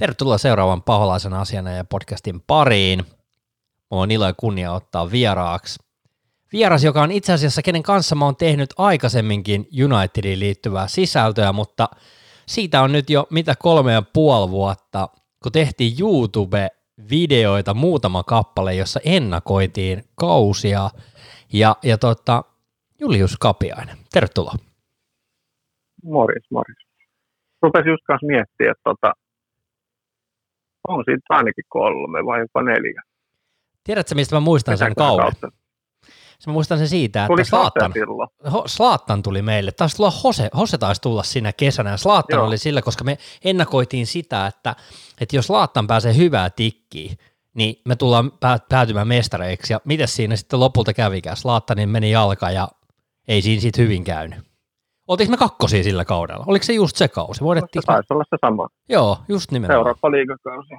Tervetuloa seuraavan paholaisen asiana ja podcastin pariin. Mulla on ilo ja kunnia ottaa vieraaksi. Vieras, joka on itse asiassa, kenen kanssa mä oon tehnyt aikaisemminkin Unitediin liittyvää sisältöä, mutta siitä on nyt jo mitä kolme ja puoli vuotta, kun tehtiin YouTube-videoita muutama kappale, jossa ennakoitiin kausia. Ja, ja tota, Julius Kapiainen, tervetuloa. Morjes, morjes. Rupesin just kanssa miettimään, että tota, on siitä ainakin kolme vai jopa neljä. Tiedätkö, mistä mä muistan sen kauden? Mä muistan sen siitä, että Slaattan, Slaattan tuli meille. Taisi tulla Hose, Hose taisi tulla siinä kesänä, Slaattan oli sillä, koska me ennakoitiin sitä, että, että jos Slaattan pääsee hyvää tikkiä, niin me tullaan päätymään mestareiksi, ja miten siinä sitten lopulta kävikään? Slaattanin meni jalka, ja ei siinä sitten hyvin käynyt. Oltiinko me kakkosia sillä kaudella? Oliko se just se kausi? Voidettiin... Taisi olla se sama. Joo, just nimenomaan. Eurooppa liigakausi.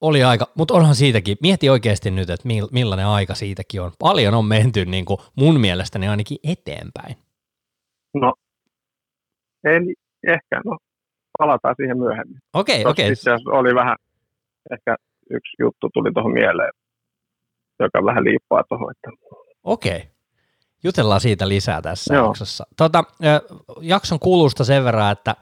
Oli aika, mutta onhan siitäkin, mieti oikeasti nyt, että millainen aika siitäkin on. Paljon on menty niin kuin mun mielestäni ainakin eteenpäin. No, en ehkä, no palataan siihen myöhemmin. Okei, okay, okei. Okay. oli vähän, ehkä yksi juttu tuli tuohon mieleen, joka vähän liippaa tuohon. Että... Okei. Okay. Jutellaan siitä lisää tässä Joo. jaksossa. Tota, jakson kulusta sen verran, että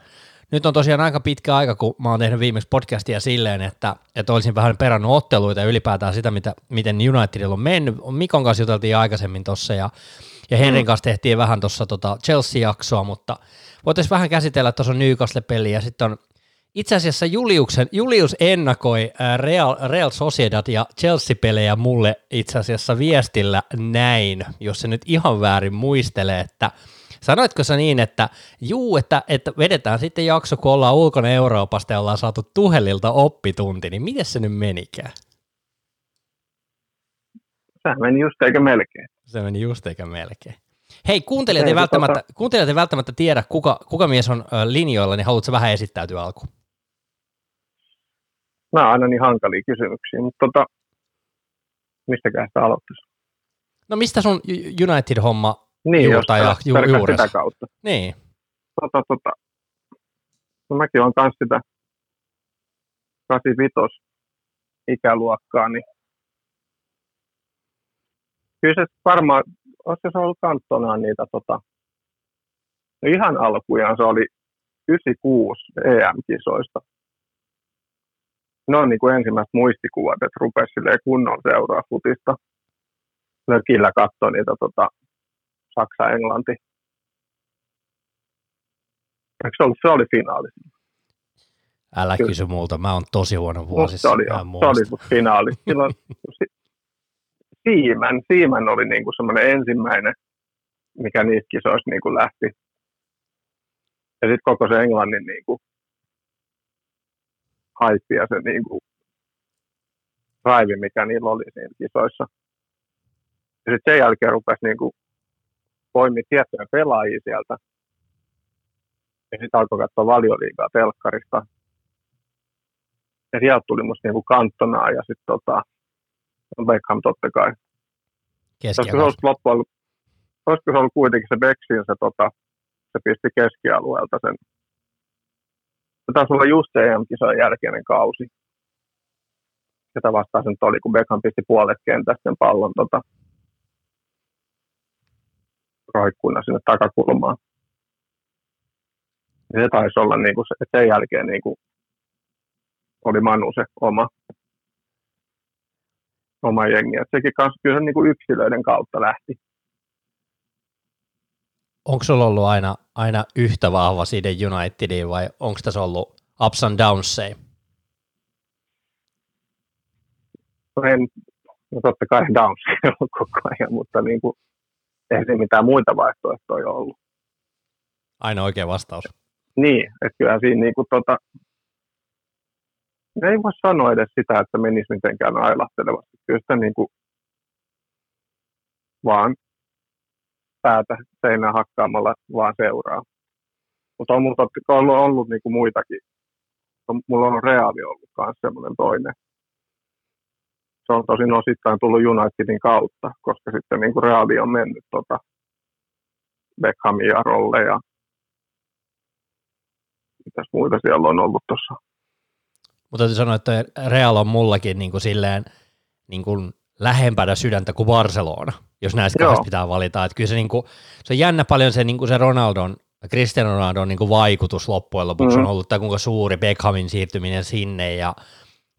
nyt on tosiaan aika pitkä aika, kun mä oon tehnyt viimeksi podcastia silleen, että, että olisin vähän perannut otteluita ja ylipäätään sitä, mitä, miten Unitedilla on mennyt. Mikon kanssa juteltiin aikaisemmin tuossa ja, ja Henrin mm. kanssa tehtiin vähän tuossa tota Chelsea-jaksoa, mutta voitaisiin vähän käsitellä, tuossa on Newcastle-peli ja sitten on itse asiassa Juliuksen, Julius ennakoi Real, Real Sociedad ja Chelsea-pelejä mulle itse asiassa viestillä näin, jos se nyt ihan väärin muistelee, että Sanoitko sä niin, että juu, että, että vedetään sitten jakso, kun ollaan ulkona Euroopasta ja ollaan saatu Tuhelilta oppitunti, niin miten se nyt menikään? Se meni just eikä melkein. Se meni just eikä melkein. Hei, kuuntelijat ei, välttämättä, tota... kuuntelijat ei välttämättä tiedä, kuka, kuka mies on linjoilla, niin haluatko vähän esittäytyä alkuun? Nämä on aina niin hankalia kysymyksiä, mutta tota, mistäkään sitä aloittaisi? No mistä sun United-homma niin, juurta ja ju, juures. sitä kautta. Niin. Tota, tota. No mäkin olen kanssa sitä 85 ikäluokkaa, niin kyllä se varmaan, olisi se ollut kantonaan niitä tota, no ihan alkujaan se oli 96 EM-kisoista. Ne on niin kuin ensimmäiset muistikuvat, että rupesi kunnon seuraa futista. Lökillä katsoi niitä tota, Saksa, Englanti. Eikö se ollut, se oli finaali? Älä Kyllä. kysy multa, mä oon tosi huono vuosissa. Se oli, se oli finaali. Silloin, Siimän, Siimän oli niinku semmoinen ensimmäinen, mikä niistä kisoista niinku lähti. Ja sitten koko se Englannin niinku haippi ja se niinku raivi, mikä niillä oli siinä kisoissa. Ja sitten sen jälkeen rupesi niinku poimi tiettyjä pelaajia sieltä. Ja sitten alkoi katsoa valioliigaa telkkarista. Ja sieltä tuli musta niinku kantonaa ja sitten tota, Beckham totta kai. Olisiko se ollut loppujen, olisiko se ollut kuitenkin se Becksin se, tota, se pisti keskialueelta sen. Se taisi olla just se EM-kisojen jälkeinen kausi. Sitä vastaan se nyt oli, kun Beckham pisti puolet kentästä sen pallon tota, roikkuina sinne takakulmaan. Ja se taisi olla niin kuin se, sen jälkeen niin kuin oli Manu se oma, oma jengi. Et sekin kanssa kyllä niin kuin yksilöiden kautta lähti. Onko sulla ollut aina, aina yhtä vahva side Unitediin vai onko tässä ollut ups and downs say? No, en, no totta kai downs on koko ajan, mutta niin kuin, se mitään muita vaihtoehtoja ollut. Aina oikea vastaus. Niin, että kyllä siinä niin kuin, tota, ei voi sanoa edes sitä, että menisi mitenkään ailahtelevasti. Kyllä sitä niin kuin, vaan päätä seinään hakkaamalla vaan seuraa. Mutta on mulla ollut, ollut niin kuin muitakin. Mulla on reaali ollut myös semmoinen toinen se on tosin osittain tullut Unitedin kautta, koska sitten niin kuin Reali on mennyt tota Beckhamia rolle ja mitäs muita siellä on ollut tuossa mutta täytyy sanoa, että Real on mullakin niin kuin silleen niin kuin lähempänä sydäntä kuin Barcelona, jos näistä kahdesta pitää valita. Että kyllä se, niin kuin, se on jännä paljon se, niin kuin se Ronaldon, Cristiano Ronaldon niin kuin vaikutus loppujen lopuksi mm. on ollut, tai kuinka suuri Beckhamin siirtyminen sinne ja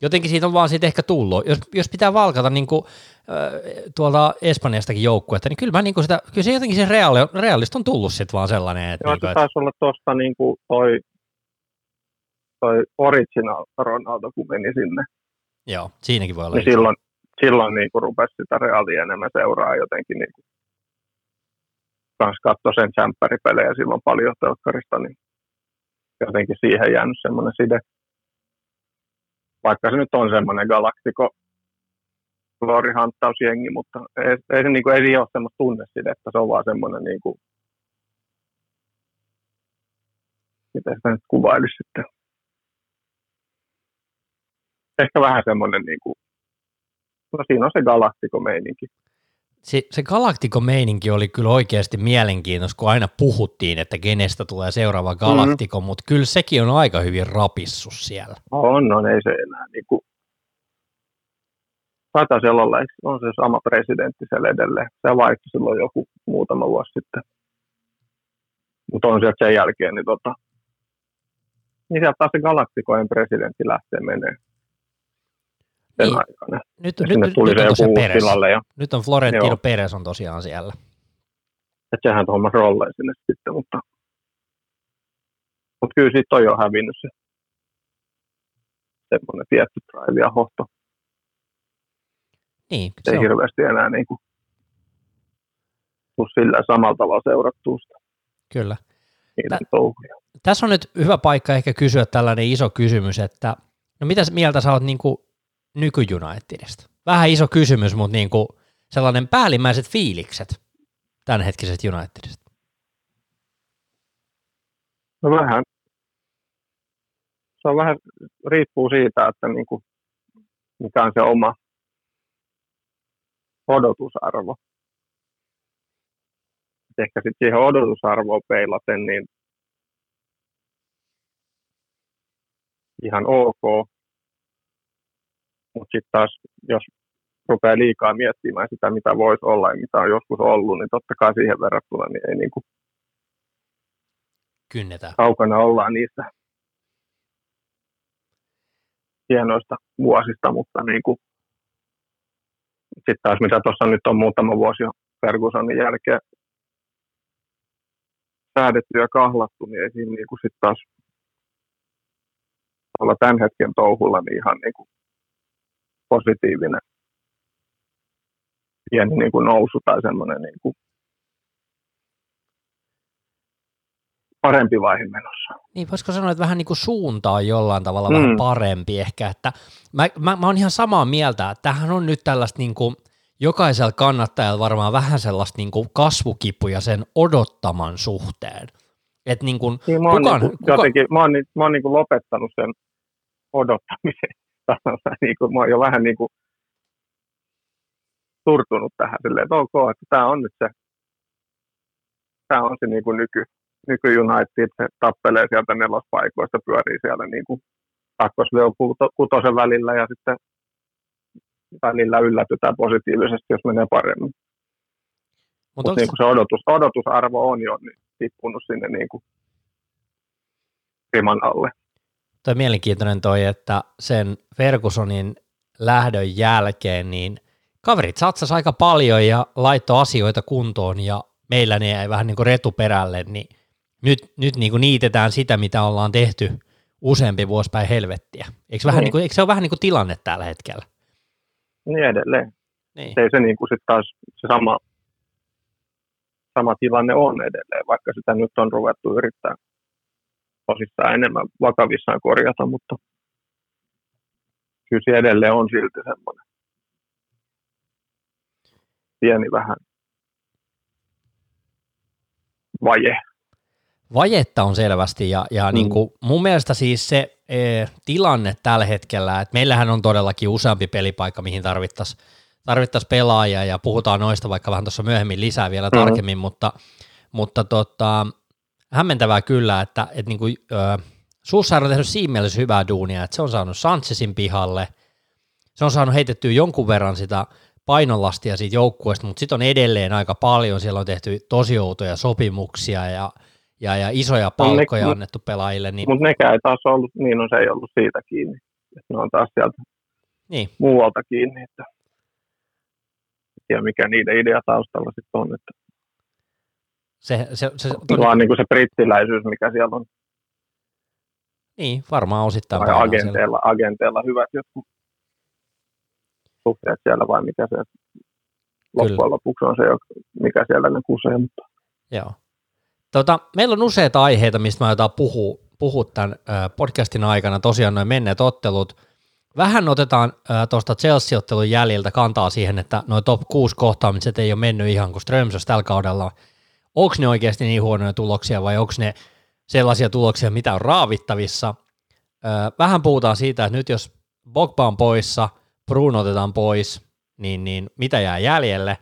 jotenkin siitä on vaan siitä ehkä tullut. Jos, jos pitää valkata niin kuin, äh, tuolta Espanjastakin joukkuetta, niin kyllä, mä, niin kuin sitä, kyllä se jotenkin se reaali, realista on tullut sitten vaan sellainen. Että, Joo, niin kuin, se taisi olla tuosta niin kuin toi, toi original Ronaldo, kun meni sinne. Joo, siinäkin voi olla. Niin silloin, silloin niin kuin rupesi sitä realia enemmän seuraa jotenkin niin kans katso sen sämpäripelejä silloin paljon telkkarista, niin jotenkin siihen jäänyt semmoinen side vaikka se nyt on semmoinen galaktiko glorihanttausjengi, mutta ei, ei, se, kuin, ei siinä ole semmoista tunnesidettä, se on vaan semmoinen, niin kuin, miten sitä nyt kuvailisi sitten. Ehkä vähän semmoinen, niin kuin, no siinä on se galaktiko-meininki se, se Galactico-meininki oli kyllä oikeasti mielenkiintoista, kun aina puhuttiin, että kenestä tulee seuraava mhm. Galactico, mm. mutta kyllä sekin on aika hyvin rapissu siellä. On, on, ei se enää niin kuin... Taitaa olla, on se sama presidentti siellä edelleen. Se vaihtui silloin joku muutama vuosi sitten. Mutta on sieltä sen jälkeen, niin tota, niin sieltä taas se Galacticoen presidentti lähtee menee sen niin. aikana. Nyt, nyt, nyt, tuli nyt, se joku Peres. tilalle. Ja, nyt on Florentino joo. Perez on tosiaan siellä. Että sehän tuohon rolleen sinne sitten, mutta, mutta kyllä siitä on hävinnyt se semmoinen tietty drive ja hohto. Niin, se ei on. hirveästi enää niin kuin, sillä samalla tavalla seurattua sitä. Kyllä. Tä, tässä on nyt hyvä paikka ehkä kysyä tällainen iso kysymys, että no mitä mieltä sä oot niin kuin nyky-Unitedista? Vähän iso kysymys, mutta niin kuin sellainen päällimmäiset fiilikset tämänhetkisestä Unitedista. No vähän. Se on vähän, riippuu siitä, että niin kuin, mikä on se oma odotusarvo. Ehkä sitten siihen odotusarvoon peilaten, niin ihan ok, mutta sitten taas, jos rupeaa liikaa miettimään sitä, mitä voisi olla ja mitä on joskus ollut, niin totta kai siihen verrattuna niin ei niin kuin Kynnetä. kaukana ollaan niistä hienoista vuosista, mutta niin kuin, sitten taas mitä tuossa nyt on muutama vuosi jo Fergusonin jälkeen säädetty ja kahlattu, niin ei siinä niin kuin sitten taas olla tämän hetken touhulla niin ihan niin kuin positiivinen pieni niin kuin nousu tai semmoinen niin kuin parempi vaihe menossa. Niin, voisiko sanoa, että vähän niin kuin suunta on jollain tavalla mm. vähän parempi ehkä, että mä, mä, mä oon ihan samaa mieltä, että tämähän on nyt tällaista niin kuin, jokaisella kannattajalla varmaan vähän sellaista niin kuin kasvukipuja sen odottaman suhteen. Että niin kuin, niin, mä oon, kukaan, niin kuin, jotenkin, mä oon, mä oon niin kuin lopettanut sen odottamisen niin kuin, mä oon jo vähän niin kuin turtunut tähän silleen, että ok, että tämä on nyt se, tämä on se niin kuin nyky, nyky United, se tappelee sieltä nelospaikoista, pyörii siellä niin kuin kutosen välillä ja sitten välillä yllätytään positiivisesti, jos menee paremmin. Mutta Mut niin kuin se odotus, odotusarvo on jo niin tippunut sinne niin kuin riman alle toi mielenkiintoinen toi, että sen Fergusonin lähdön jälkeen, niin kaverit satsas aika paljon ja laittoi asioita kuntoon ja meillä ne jäi vähän niin kuin retuperälle, niin nyt, nyt niin kuin niitetään sitä, mitä ollaan tehty useampi vuosi päin helvettiä. Eikö, vähän niin. Niin kuin, eikö se ole vähän niin kuin tilanne tällä hetkellä? Niin edelleen. Niin. Ei se niin kuin sit taas se sama, sama tilanne on edelleen, vaikka sitä nyt on ruvettu yrittää tosissaan enemmän vakavissaan korjata, mutta kyllä se edelleen on silti semmoinen pieni vähän vaje. Vajetta on selvästi ja, ja mm. niin kuin mun mielestä siis se e, tilanne tällä hetkellä, että meillähän on todellakin useampi pelipaikka, mihin tarvittaisiin tarvittais pelaajia ja puhutaan noista vaikka vähän tuossa myöhemmin lisää vielä mm. tarkemmin, mutta, mutta tota, hämmentävää kyllä, että, että niin kuin, ö, on tehnyt siinä mielessä hyvää duunia, että se on saanut Sanchezin pihalle, se on saanut heitettyä jonkun verran sitä painonlastia siitä joukkueesta, mutta sitten on edelleen aika paljon, siellä on tehty tosi outoja sopimuksia ja, ja, ja isoja palkkoja no ne, annettu pelaajille. Niin... Mutta nekään ei taas ollut, niin on se ei ollut siitä kiinni, että ne on taas sieltä niin. muualta kiinni, että tiedä mikä niiden idea taustalla sitten on, että se, se, se, tuli... Vaan niin kuin se brittiläisyys, mikä siellä on. Niin, varmaan osittain. Vai agenteilla, agenteilla hyvät jotkut suhteet siellä vai mikä se loppujen lopuksi on se, mikä siellä ne kusee. Mutta... Joo. Tota, meillä on useita aiheita, mistä mä jotain puhua, puhua tämän podcastin aikana, tosiaan noin menneet ottelut. Vähän otetaan tuosta Chelsea-ottelun jäljiltä kantaa siihen, että noin top 6 kohtaamiset ei ole mennyt ihan kuin Strömsös tällä kaudella. Onko ne oikeasti niin huonoja tuloksia vai onko ne sellaisia tuloksia, mitä on raavittavissa? Vähän puhutaan siitä, että nyt jos Bogba on poissa – Bruno otetaan pois, niin, niin mitä jää jäljelle?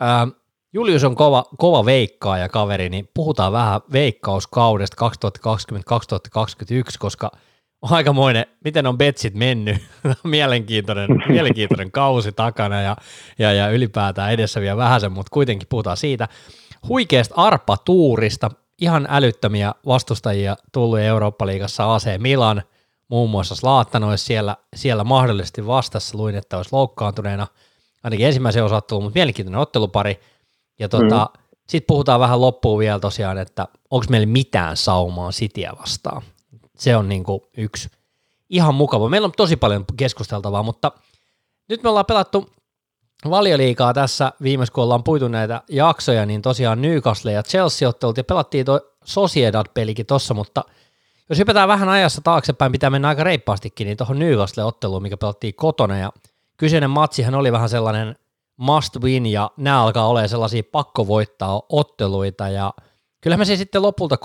Ää, Julius on kova, kova veikkaaja kaveri, niin puhutaan vähän veikkauskaudesta 2020-2021, koska on aikamoinen, miten on betsit mennyt, mielenkiintoinen, mielenkiintoinen kausi takana ja, ja, ja ylipäätään edessä vielä vähäsen, mutta kuitenkin puhutaan siitä. Huikeasta arpatuurista, ihan älyttömiä vastustajia tullut Eurooppa-liigassa AC Milan, muun muassa Slaattano olisi siellä, siellä mahdollisesti vastassa, luin, että olisi loukkaantuneena, ainakin ensimmäisen osattelun, mutta mielenkiintoinen ottelupari. Ja tota, mm. sitten puhutaan vähän loppuun vielä tosiaan, että onko meillä mitään saumaa Cityä vastaan. Se on niin kuin yksi ihan mukava. Meillä on tosi paljon keskusteltavaa, mutta nyt me ollaan pelattu valioliikaa tässä viimeis, kun ollaan puitu näitä jaksoja, niin tosiaan Newcastle ja Chelsea ottelut ja pelattiin tuo Sociedad-pelikin tossa, mutta – jos hypätään vähän ajassa taaksepäin, pitää mennä aika reippaastikin, niin tuohon Newcastle-otteluun, mikä pelattiin kotona, ja kyseinen matsihan oli vähän sellainen must win, ja nämä alkaa olla sellaisia pakko voittaa otteluita, ja kyllähän me se sitten lopulta 3-1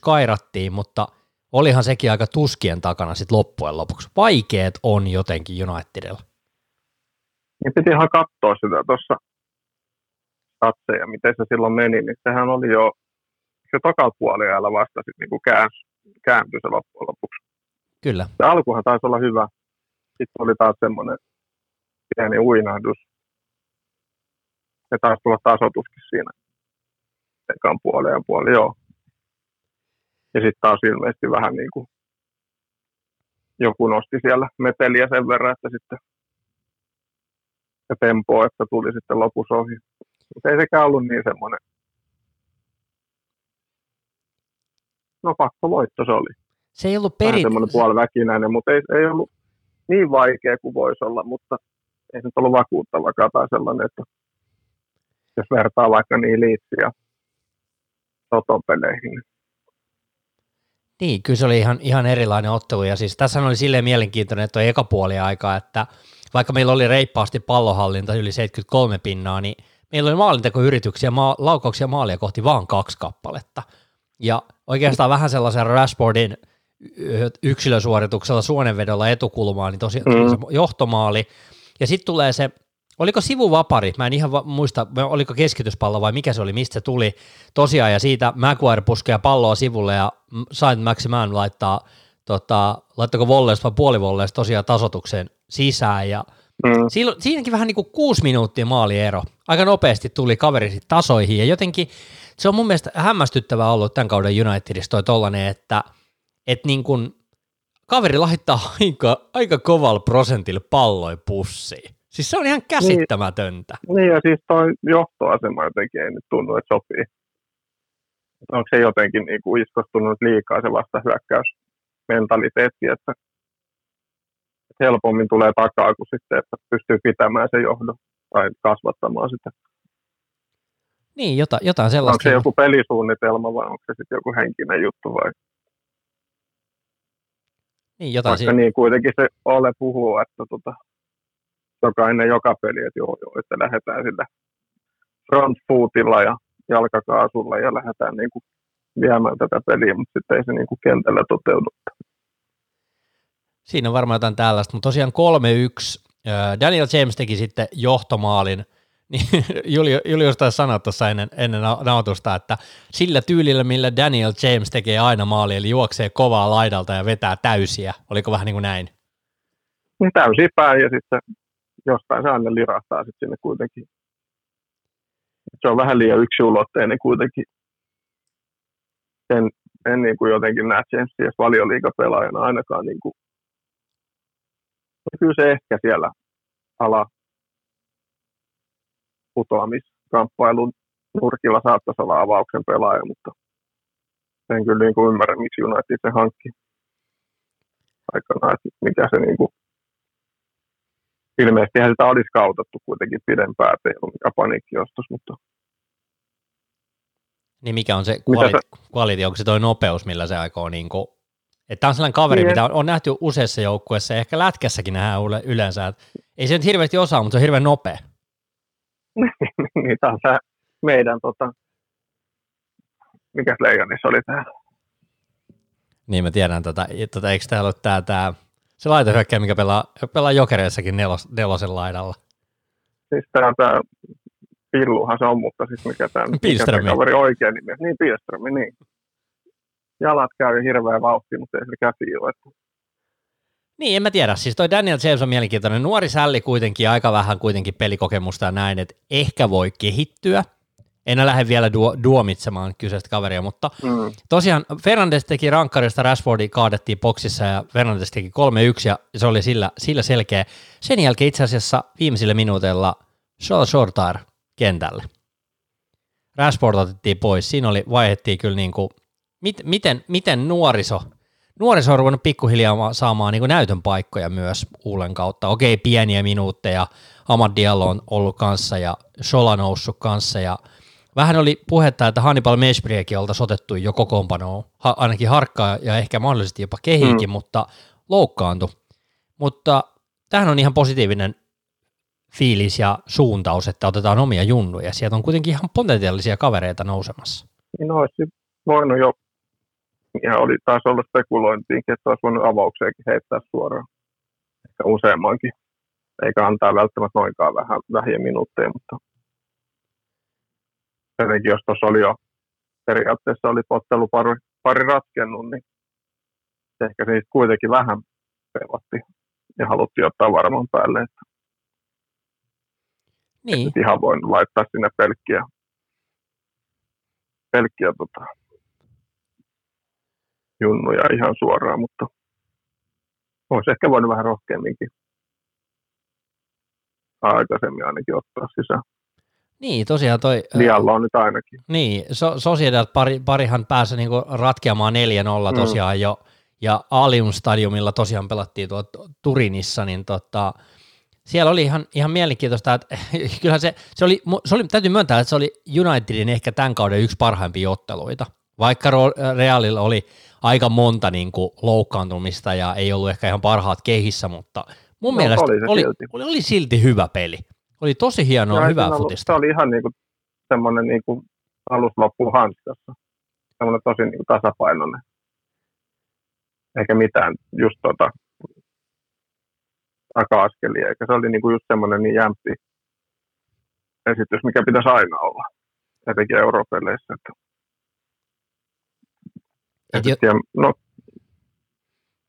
kairattiin, mutta olihan sekin aika tuskien takana sitten loppujen lopuksi. Vaikeet on jotenkin Unitedilla. Niin piti ihan katsoa sitä tuossa katseja, miten se silloin meni, niin sehän oli jo se takapuoliajalla vasta sitten niin käänsi kääntyi se loppujen lopuksi. Kyllä. Se alkuhan taisi olla hyvä. Sitten oli taas semmoinen pieni uinahdus. Se taisi tulla tasotuskin siinä ekan puolen ja puoli, joo. Ja sitten taas ilmeisesti vähän niin kuin joku nosti siellä meteliä sen verran, että sitten se tempo, että tuli sitten lopussa ohi. Mutta ei sekään ollut niin semmoinen no pakko voitto se oli. Se ei ollut perin... semmoinen puoliväkinäinen, mutta ei, ei ollut niin vaikea kuin voisi olla, mutta ei se nyt ollut vakuuttavakaan tai sellainen, että jos vertaa vaikka niin liitsiä sotopeleihin. Niin, kyllä se oli ihan, ihan erilainen ottelu, ja siis tässä oli silleen mielenkiintoinen, että eka puoli aikaa, että vaikka meillä oli reippaasti pallohallinta yli 73 pinnaa, niin meillä oli maalintekoyrityksiä, maa, laukauksia maalia kohti vaan kaksi kappaletta. Ja oikeastaan vähän sellaisen Rashfordin yksilösuorituksella suonenvedolla etukulmaan, niin tosiaan mm. se johtomaali. Ja sitten tulee se, oliko sivuvapari, mä en ihan va- muista, oliko keskityspallo vai mikä se oli, mistä se tuli tosiaan, ja siitä Maguire puskee palloa sivulle, ja Saint Maximan laittaa, tota, laittako volleista vai puolivolleista tosiaan tasotukseen sisään, ja mm. Silloin, siinäkin vähän niin kuin kuusi minuuttia maaliero. Aika nopeasti tuli kaveri tasoihin, ja jotenkin se on mun mielestä hämmästyttävää ollut tämän kauden Unitedissa toi tollanen, että et niin kun kaveri lahittaa aika, aika kovalla prosentilla palloi pussiin. Siis se on ihan käsittämätöntä. Niin, niin ja siis toi johtoasema jotenkin ei nyt tunnu, että sopii. Onko se jotenkin niin kuin iskostunut liikaa se vasta hyökkäysmentaliteetti, että helpommin tulee takaa kuin sitten, että pystyy pitämään se johdon tai kasvattamaan sitä. Niin, jota, jotain sellaista. Onko se joku pelisuunnitelma vai onko se sitten joku henkinen juttu vai? Niin, jotain Vaikka siinä. niin kuitenkin se Ole puhuu, että tota, jokainen joka peli, että joo, joo, että lähdetään sillä front footilla ja jalkakaasulla ja lähdetään niin kuin viemään tätä peliä, mutta sitten ei se niin kuin kentällä toteudu. Siinä on varmaan jotain tällaista, mutta tosiaan 3-1. Daniel James teki sitten johtomaalin – Niin Julio, Julius taisi sanoa tuossa ennen, ennen nautusta, että sillä tyylillä, millä Daniel James tekee aina maali, eli juoksee kovaa laidalta ja vetää täysiä. Oliko vähän niin kuin näin? Niin täysiä päin ja sitten jostain se aina lirahtaa sitten sinne kuitenkin. Se on vähän liian yksinulotteinen kuitenkin. En, en niin kuin jotenkin näe Jamesia edes valioliikapelaajana ainakaan. Niin kuin. Kyllä se ehkä siellä ala putoamiskamppailun nurkilla saattaisi olla avauksen pelaaja, mutta en kyllä niin kuin ymmärrä, miksi United se hankki aikanaan, että mikä se niin kuin ilmeisesti sitä olisi kautattu kuitenkin pidempään, ettei ollut mikään paniikkiostos, mutta niin mikä on se quality, onko se toi nopeus, millä se aikoo niin kuin, että tämä on sellainen kaveri, niin. mitä on, on nähty useissa joukkueissa ja ehkä lätkässäkin nähdään yleensä, että ei se nyt hirveästi osaa, mutta se on hirveän nopea. niin tämä on se meidän, tota, mikä Leijonissa oli tämä? Niin mä tiedän, tota, tota, eikö täällä ole tämä, tämä se laitohyökkäjä, mikä pelaa, pelaa jokereissakin nelos, nelosen laidalla. Siis tämä, tämä Pilluhan se on, mutta siis mikä tämä, mikä tämä kaveri oikein nimi. Niin, Pilströmi, niin. Jalat käy hirveän vauhti, mutta ei se käsi ole. Että... Niin, en mä tiedä. Siis toi Daniel James on mielenkiintoinen. Nuori sälli kuitenkin, aika vähän kuitenkin pelikokemusta ja näin, että ehkä voi kehittyä. En lähde vielä duo, duomitsemaan kyseistä kaveria, mutta mm. tosiaan Fernandes teki rankkarista, Rashfordi kaadettiin boksissa ja Fernandes teki 3-1 ja se oli sillä, sillä selkeä. Sen jälkeen itse asiassa viimeisillä minuuteilla Charles Shortar kentälle. Rashford otettiin pois. Siinä oli, vaihettiin kyllä niin kuin, mit, miten, miten nuoriso – nuoriso on ruvennut pikkuhiljaa saamaan niin näytön paikkoja myös Uulen kautta. Okei, pieniä minuutteja. Amad Diallo on ollut kanssa ja Shola noussut kanssa ja vähän oli puhetta, että Hannibal Meshbriekin oltaisiin otettu jo kokoonpanoon, ha- ainakin harkkaa ja ehkä mahdollisesti jopa kehiinkin, mm. mutta loukkaantui. Mutta tähän on ihan positiivinen fiilis ja suuntaus, että otetaan omia junnuja. Sieltä on kuitenkin ihan potentiaalisia kavereita nousemassa. Niin olisi voinut jo ja oli taas ollut spekulointiinkin, että olisi voinut avaukseenkin heittää suoraan. Ehkä useammankin. Eikä antaa välttämättä noinkaan vähän vähiä minuutteja, mutta jotenkin jos tuossa oli jo periaatteessa oli pottelu pari, pari ratkennut, niin ehkä se kuitenkin vähän pelotti ja haluttiin ottaa varmaan päälle, että niin. Et ihan voin laittaa sinne pelkkiä, pelkkiä tota, junnuja ihan suoraan, mutta olisi ehkä voinut vähän rohkeamminkin aikaisemmin ainakin ottaa sisään. Niin, tosiaan toi... Lialla on nyt ainakin. Niin, so, Sociedad pari, parihan pääsi niinku ratkeamaan 4-0 mm. tosiaan mm. jo, ja Alium Stadiumilla tosiaan pelattiin tuo Turinissa, niin tota, siellä oli ihan, ihan mielenkiintoista, että kyllähän se, se, oli, se oli, täytyy myöntää, että se oli Unitedin ehkä tämän kauden yksi parhaimpia otteluita, vaikka Realilla oli aika monta niin kuin, loukkaantumista ja ei ollut ehkä ihan parhaat kehissä, mutta mun no, mielestä oli, oli, silti. Oli, oli silti hyvä peli. Oli tosi hienoa, ja hyvää futista. Se oli ihan niin kuin, semmoinen niin kuin alusloppu hanskassa. Semmoinen tosi niin kuin, tasapainoinen. Eikä mitään just tota, taka-askelia, eikä se oli niin kuin just semmoinen niin jämpti esitys, mikä pitäisi aina olla, etenkin europeleissä. Että et jo, tiedä, no,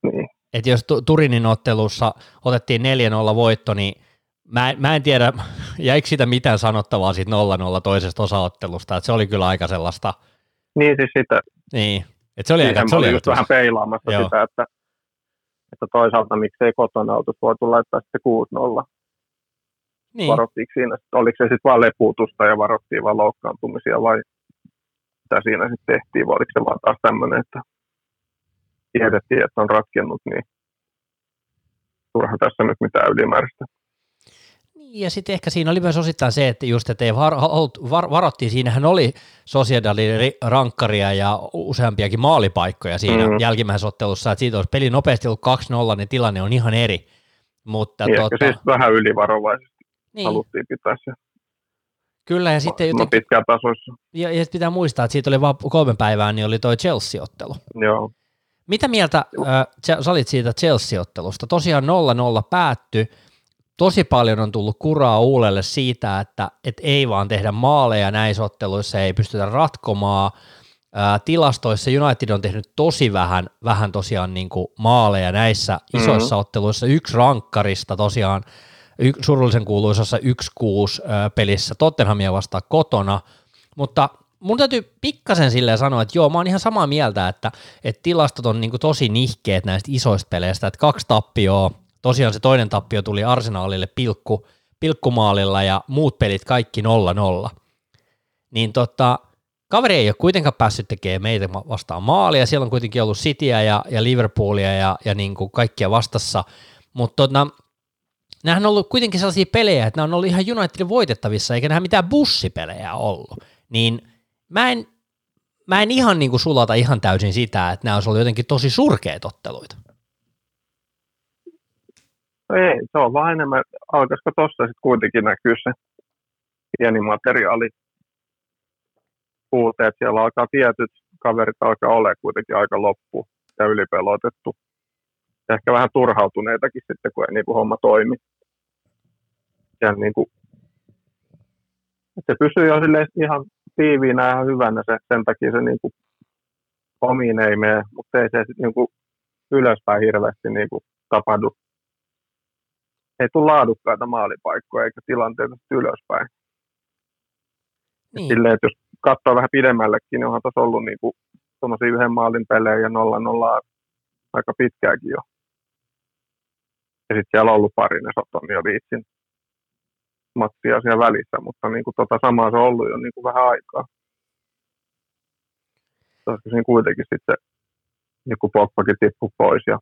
niin. et jos Turinin ottelussa otettiin 4-0 voitto, niin mä, mä en tiedä, jäikö sitä mitään sanottavaa siitä 0-0 toisesta osaottelusta, että se oli kyllä aika sellaista. Niin siis sitä. Niin, että se oli niin, aika, se oli just vähän peilaamassa Joo. sitä, että, että toisaalta miksei kotona oltu voitu laittaa sitten 6-0. Niin. Varottiinko siinä, oliko se sitten vaan lepuutusta ja varottiin vaan loukkaantumisia vai mitä siinä sitten tehtiin, vai oliko se vaan taas tämmöinen, että tiedettiin, että on ratkennut, niin turha tässä nyt mitään ylimääräistä. Niin, ja sitten ehkä siinä oli myös osittain se, että just, että ei var, var, varottiin, siinähän oli Sociedadin rankkaria ja useampiakin maalipaikkoja siinä mm. jälkimmäisessä ottelussa, että siitä olisi peli nopeasti ollut 2-0, niin tilanne on ihan eri. Mutta niin, tota... siis vähän ylivarovaisesti niin. haluttiin pitää se Kyllä, ja sitten jotenkin, pitkään tasoissa. Ja, ja pitää muistaa, että siitä oli vain kolme päivää, niin oli toi Chelsea-ottelu. Joo. Mitä mieltä äh, sä olit siitä Chelsea-ottelusta? Tosiaan 0-0 päättyi. Tosi paljon on tullut kuraa uulelle siitä, että et ei vaan tehdä maaleja näissä otteluissa, ei pystytä ratkomaan. Ää, tilastoissa United on tehnyt tosi vähän, vähän tosiaan niin kuin maaleja näissä isoissa mm-hmm. otteluissa. Yksi rankkarista tosiaan y- surullisen kuuluisassa 1-6 pelissä Tottenhamia vastaan kotona, mutta mun täytyy pikkasen silleen sanoa, että joo, mä oon ihan samaa mieltä, että, että tilastot on niin tosi nihkeet näistä isoista peleistä, että kaksi tappioa, tosiaan se toinen tappio tuli Arsenaalille pilkku, pilkkumaalilla ja muut pelit kaikki 0-0. Niin tota, kaveri ei ole kuitenkaan päässyt tekemään meitä vastaan maalia, siellä on kuitenkin ollut Cityä ja, ja Liverpoolia ja, ja niin kuin kaikkia vastassa, mutta tota, nämähän on ollut kuitenkin sellaisia pelejä, että nämä on ollut ihan Unitedin voitettavissa, eikä nämä mitään bussipelejä ollut. Niin mä en, mä en ihan niin kuin sulata ihan täysin sitä, että nämä olisi ollut jotenkin tosi surkeat otteluita. No ei, se on vaan enemmän, alkaisiko tuossa sitten kuitenkin näkyy se pieni materiaali puute, että siellä alkaa tietyt kaverit alkaa olla kuitenkin aika loppu ja ylipelotettu. Ehkä vähän turhautuneitakin sitten, kun ei niin kuin homma toimi. Ja niin kuin, se pysyy jo ihan tiiviinä ja hyvänä, se, sen takia se niin kuin, omiin ei mene, mutta ei se niin kuin, ylöspäin hirveästi niin kuin, tapahdu. Ei tule laadukkaita maalipaikkoja eikä tilanteita ylöspäin. Niin. Silleen, että jos katsoo vähän pidemmällekin, niin onhan tuossa ollut niin kuin, yhden maalin pelejä ja nolla nollaa aika pitkääkin jo. Ja sitten siellä on ollut pari, ne Soton jo viitsin matsia siellä välissä, mutta niin kuin tota samaa se on ollut jo niin kuin vähän aikaa. Olisiko siinä kuitenkin sitten niin kuin Pogbakin tippu pois ja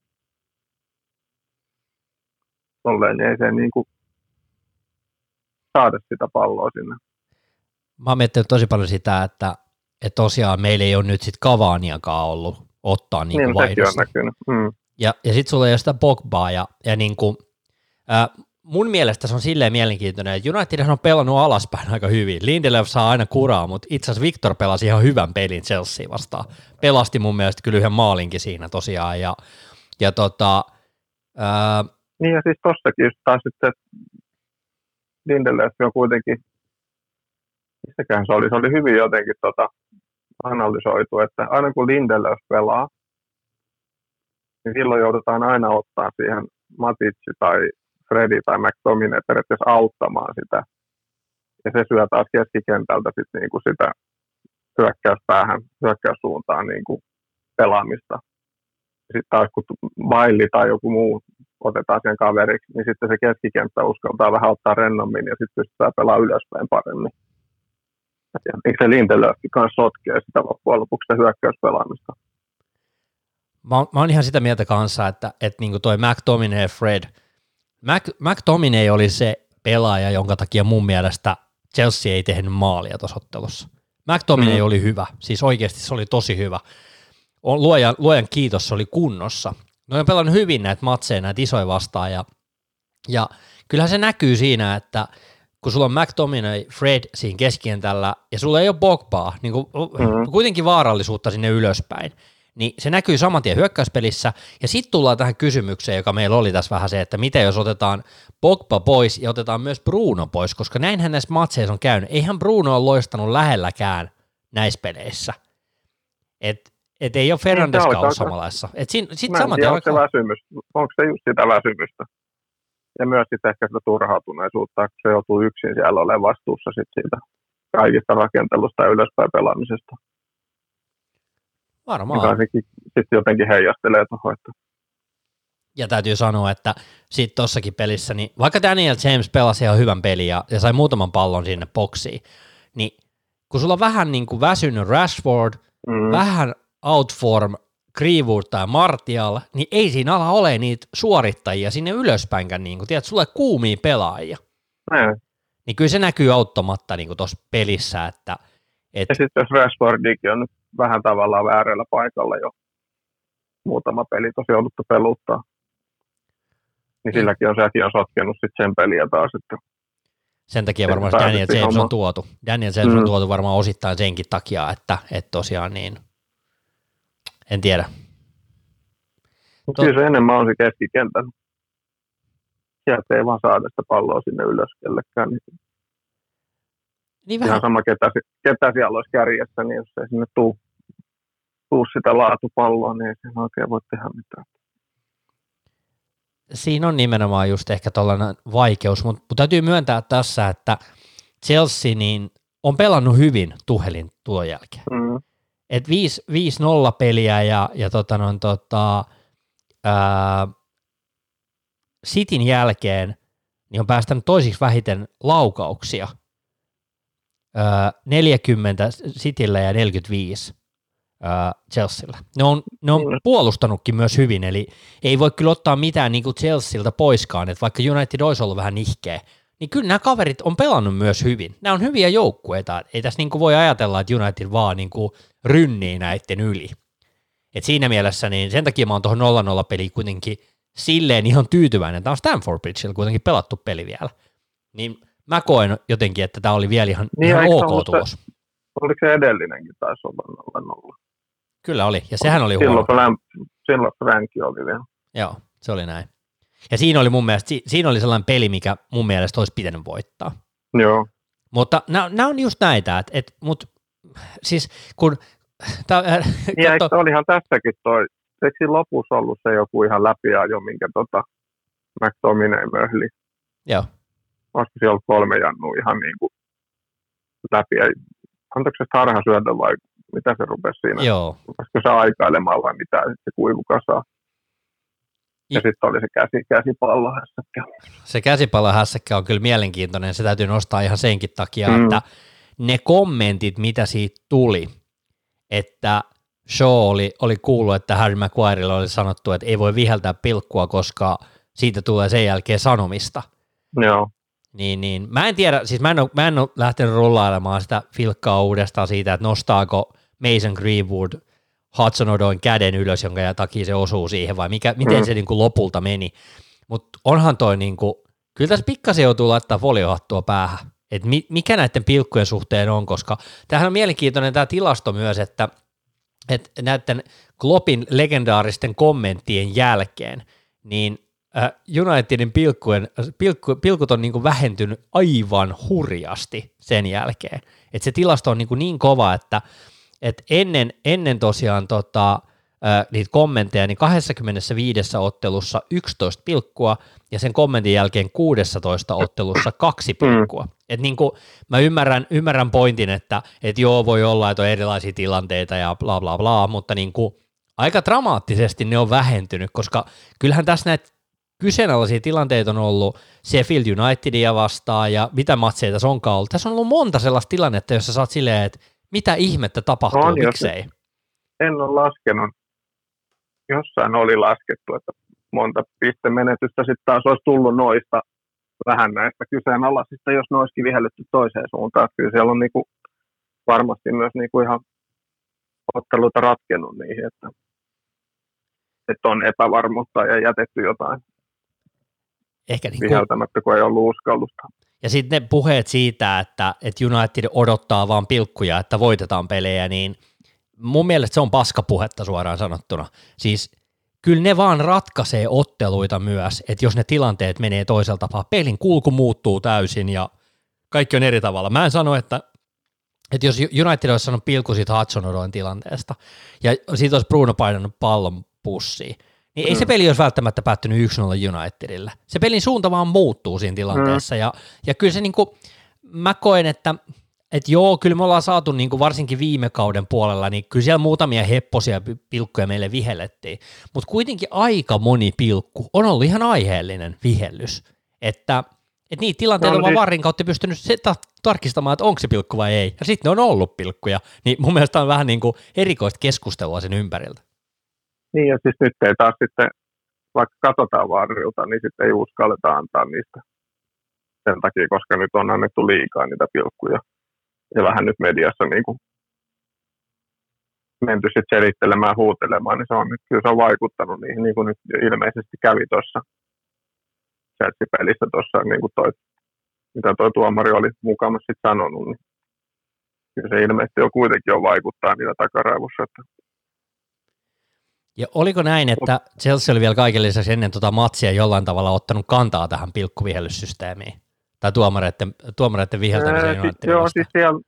tolleen, niin ei se niin kuin saada sitä palloa sinne. Mä oon miettinyt tosi paljon sitä, että, että tosiaan meillä ei ole nyt sitten Kavaaniakaan ollut ottaa niin, niin vaihdosta. Mm. Ja, ja sitten sulla ei ole sitä Pogbaa ja, ja niin kuin, äh, mun mielestä se on silleen mielenkiintoinen, että United on pelannut alaspäin aika hyvin. Lindelöf saa aina kuraa, mutta itse asiassa Victor pelasi ihan hyvän pelin Chelsea vastaan. Pelasti mun mielestä kyllä yhden maalinkin siinä tosiaan. Ja, ja tota, ää... Niin ja siis tossakin just taas sitten Lindelöf on kuitenkin, missäkään se oli, se oli hyvin jotenkin tota, analysoitu, että aina kun Lindelöf pelaa, niin silloin joudutaan aina ottaa siihen Matitsi tai Fredi tai McTominay periaatteessa auttamaan sitä. Ja se syö taas keskikentältä sit niinku sitä hyökkäyspäähän, hyökkäyssuuntaan niinku pelaamista. Sitten taas kun Bailli tai joku muu otetaan sen kaveriksi, niin sitten se keskikenttä uskaltaa vähän ottaa rennommin ja sitten pystytään pelaamaan ylöspäin paremmin. Ja se Lindelöfkin kanssa sotkee sitä loppujen lopuksi sitä hyökkäyspelaamista. Mä, mä oon ihan sitä mieltä kanssa, että, että niin toi McTominay ja Fred – Mac, McTominay oli se pelaaja, jonka takia mun mielestä Chelsea ei tehnyt maalia tuossa ottelussa. McTominay mm. oli hyvä, siis oikeasti se oli tosi hyvä. Luojan, luojan kiitos, se oli kunnossa. Ne on pelannut hyvin näitä matseja, näitä isoja vastaan, ja, ja kyllähän se näkyy siinä, että kun sulla on McTominay, Fred siinä keskientällä, ja sulla ei ole Bogbaa, niin kuin, mm. kuitenkin vaarallisuutta sinne ylöspäin, niin se näkyy saman tien hyökkäyspelissä, ja sitten tullaan tähän kysymykseen, joka meillä oli tässä vähän se, että mitä jos otetaan Pogba pois ja otetaan myös Bruno pois, koska näinhän näissä matseissa on käynyt. Eihän Bruno ole loistanut lähelläkään näissä peleissä. Et, et ei ole Fernandeskaan niin, ollut samanlaisessa. Et siinä, sit Mä en tiedä, onko se väsymys. Onko se just sitä väsymystä? Ja myös sitten ehkä sitä turhautuneisuutta, kun se joutuu yksin siellä olemaan vastuussa sit siitä kaikista rakentelusta ja ylöspäin pelaamisesta. Varmaan. Joka sekin sitten jotenkin heijastelee tuohon. Että... Ja täytyy sanoa, että sitten tuossakin pelissä, niin vaikka Daniel James pelasi ihan hyvän pelin ja, ja sai muutaman pallon sinne boksiin, niin kun sulla on vähän niin kuin väsynyt Rashford, mm. vähän outform Greenwood tai Martial, niin ei siinä ala ole niitä suorittajia sinne ylöspäinkään, niin kuin, tiedät, sulla on kuumia pelaajia. Mm. Niin kyllä se näkyy auttamatta niin tuossa pelissä, että... Et... Ja sitten jos Rashfordikin on vähän tavallaan väärällä paikalla jo muutama peli tosi jouduttu peluttaa. Niin mm. silläkin on sekin on sotkenut sit sen peliä taas. Että sen takia varmaan Daniel James on tuotu. Daniel James mm. on tuotu varmaan osittain senkin takia, että, että tosiaan niin, en tiedä. Mutta kyllä se enemmän on se keskikentän. sieltä ei vaan saada sitä palloa sinne ylös kellekään. Niin, Niin ihan vähän, sama, ketä, ketä siellä olisi kärjessä, niin jos ei sinne tuu, tuu sitä laatupalloa, niin ei siinä oikein voi tehdä mitään. siinä on nimenomaan just ehkä tuollainen vaikeus, mutta mut täytyy myöntää tässä, että Chelsea niin on pelannut hyvin Tuhelin tulon jälkeen. Mm. Et 5, 5-0 peliä ja, ja tota noin, tota, ää, Cityn jälkeen niin on päästänyt toisiksi vähiten laukauksia. Ää, 40 Cityllä ja 45 ää, Chelsealla. Ne on, ne on puolustanutkin myös hyvin, eli ei voi kyllä ottaa mitään niin kuin Chelsealta poiskaan, että vaikka United olisi ollut vähän nihkeä, niin kyllä nämä kaverit on pelannut myös hyvin. Nämä on hyviä joukkueita. Ei tässä niin kuin voi ajatella, että United vaan niin kuin rynnii näiden yli. Et siinä mielessä niin sen takia mä oon tuohon 0-0 peliin kuitenkin silleen ihan tyytyväinen. Tämä on Stanford Bridgella kuitenkin pelattu peli vielä. Niin mä koen jotenkin, että tämä oli vielä ihan, Niin, ihan ok ollut tulos. Oliko se edellinenkin taisi olla 0 Kyllä oli, ja sehän oli huono. silloin, Fran, silloin Franki oli vielä. Joo, se oli näin. Ja siinä oli mun mielestä, si- siinä oli sellainen peli, mikä mun mielestä olisi pitänyt voittaa. Joo. Mutta nämä on just näitä, että et, mut, siis kun, tää, äh, Niin, eikö, olihan tässäkin toi, eikö siinä lopussa ollut se joku ihan läpiajo, minkä tota McTominay möhli? joo, Olisiko siellä ollut kolme jannua ihan niin kuin läpi? Antoiko se harha syödä vai mitä se rupesi siinä? joo, Rupesiko se aikailemaan vai mitä, se kuivu kasaan? Ja sitten oli se käsi, käsipallo hässäkkä. se käsipallohässäkkä on kyllä mielenkiintoinen, se täytyy nostaa ihan senkin takia, mm. että ne kommentit, mitä siitä tuli, että Shaw oli, oli kuullut, että Harry Maguirelle oli sanottu, että ei voi viheltää pilkkua, koska siitä tulee sen jälkeen sanomista. Joo. Niin, niin. Mä en tiedä, siis mä en, ole, mä en ole lähtenyt rullailemaan sitä filkkaa uudestaan siitä, että nostaako Mason Greenwood Hudson Odoin käden ylös, jonka takia se osuu siihen, vai mikä, miten Mm. se niin kuin lopulta meni. Mutta onhan toi, niin kuin, kyllä tässä pikkasen joutuu laittaa foliohattua päähän, että mi, mikä näiden pilkkujen suhteen on, koska tämähän on mielenkiintoinen tämä tilasto myös, että, että näiden Kloppin legendaaristen kommenttien jälkeen, niin äh, Unitedin pilkkujen, pilkku, pilkut on niin kuin vähentynyt aivan hurjasti sen jälkeen. Et se tilasto on niin, kuin niin kova, että et ennen, ennen tosiaan tota, äh, niitä kommentteja, niin 25 ottelussa 11 pilkkua ja sen kommentin jälkeen 16 ottelussa kaksi pilkkua. Et niin kuin, mä ymmärrän, ymmärrän pointin, että et joo, voi olla, että on erilaisia tilanteita ja bla bla bla, mutta niin kuin, aika dramaattisesti ne on vähentynyt, koska kyllähän tässä näitä kyseenalaisia tilanteita on ollut Sheffield Unitedia vastaan ja mitä matseja tässä onkaan ollut. Tässä on ollut monta sellaista tilannetta, jossa sä oot silleen, että mitä ihmettä tapahtuu, On, jos- miksei. En ole laskenut. Jossain oli laskettu, että monta pistemenetystä sitten taas olisi tullut noista vähän näistä kyseenalaisista, jos ne olisikin vihelletty toiseen suuntaan. Kyllä siellä on niinku varmasti myös niinku ihan otteluita ratkennut niihin, että, että on epävarmuutta ja jätetty jotain Ehkä niin kuin, viheltämättä, kun ei ollut uskallusta. ja sitten ne puheet siitä, että, että United odottaa vaan pilkkuja, että voitetaan pelejä, niin mun mielestä se on paskapuhetta suoraan sanottuna. Siis kyllä ne vaan ratkaisee otteluita myös, että jos ne tilanteet menee toisella tapaa, pelin kulku muuttuu täysin ja kaikki on eri tavalla. Mä en sano, että, että jos United olisi sanonut pilkku siitä Hudson tilanteesta ja siitä olisi Bruno painanut pallon pussiin, niin ei se Mm. peli olisi välttämättä päättynyt 1-0 Unitedille. Se pelin suunta vaan muuttuu siinä tilanteessa ja, ja kyllä se niinku, mä koen, että et joo, kyllä me ollaan saatu niin kuin varsinkin viime kauden puolella, niin kyllä siellä muutamia hepposia pi- pilkkuja meille vihellettiin, mutta kuitenkin aika moni pilkku on ollut ihan aiheellinen vihellys, että et niitä tilanteita No, on vaan siis- varrin kautta pystynyt se, ta- tarkistamaan, että onko se pilkku vai ei, ja sitten ne on ollut pilkkuja, niin mun mielestä on vähän niin kuin erikoista keskustelua sen ympäriltä. Niin, ja siis nyt ei taas sitten, vaikka katsotaan varrilta, niin sitten ei uskalleta antaa niistä sen takia, koska nyt on annettu liikaa niitä pilkkuja. Ja vähän nyt mediassa niin kuin menty sitten selittelemään, huutelemaan, niin se on, kyllä se on vaikuttanut niihin, niin kuin nyt ilmeisesti kävi tuossa Chelsea-pelissä tuossa, niin kuin toi, mitä tuo tuomari oli mukana sitten sanonut, niin kyllä se ilmeisesti jo kuitenkin on vaikuttaa niillä takaraivossa, että Ja oliko näin, että Chelsea oli vielä kaiken lisäksi ennen tuota matsia jollain tavalla ottanut kantaa tähän pilkkuvihellyssysteemiin? Tai tuomareiden, tuomareiden viheltämiseen? Ää, joo, siis siellä,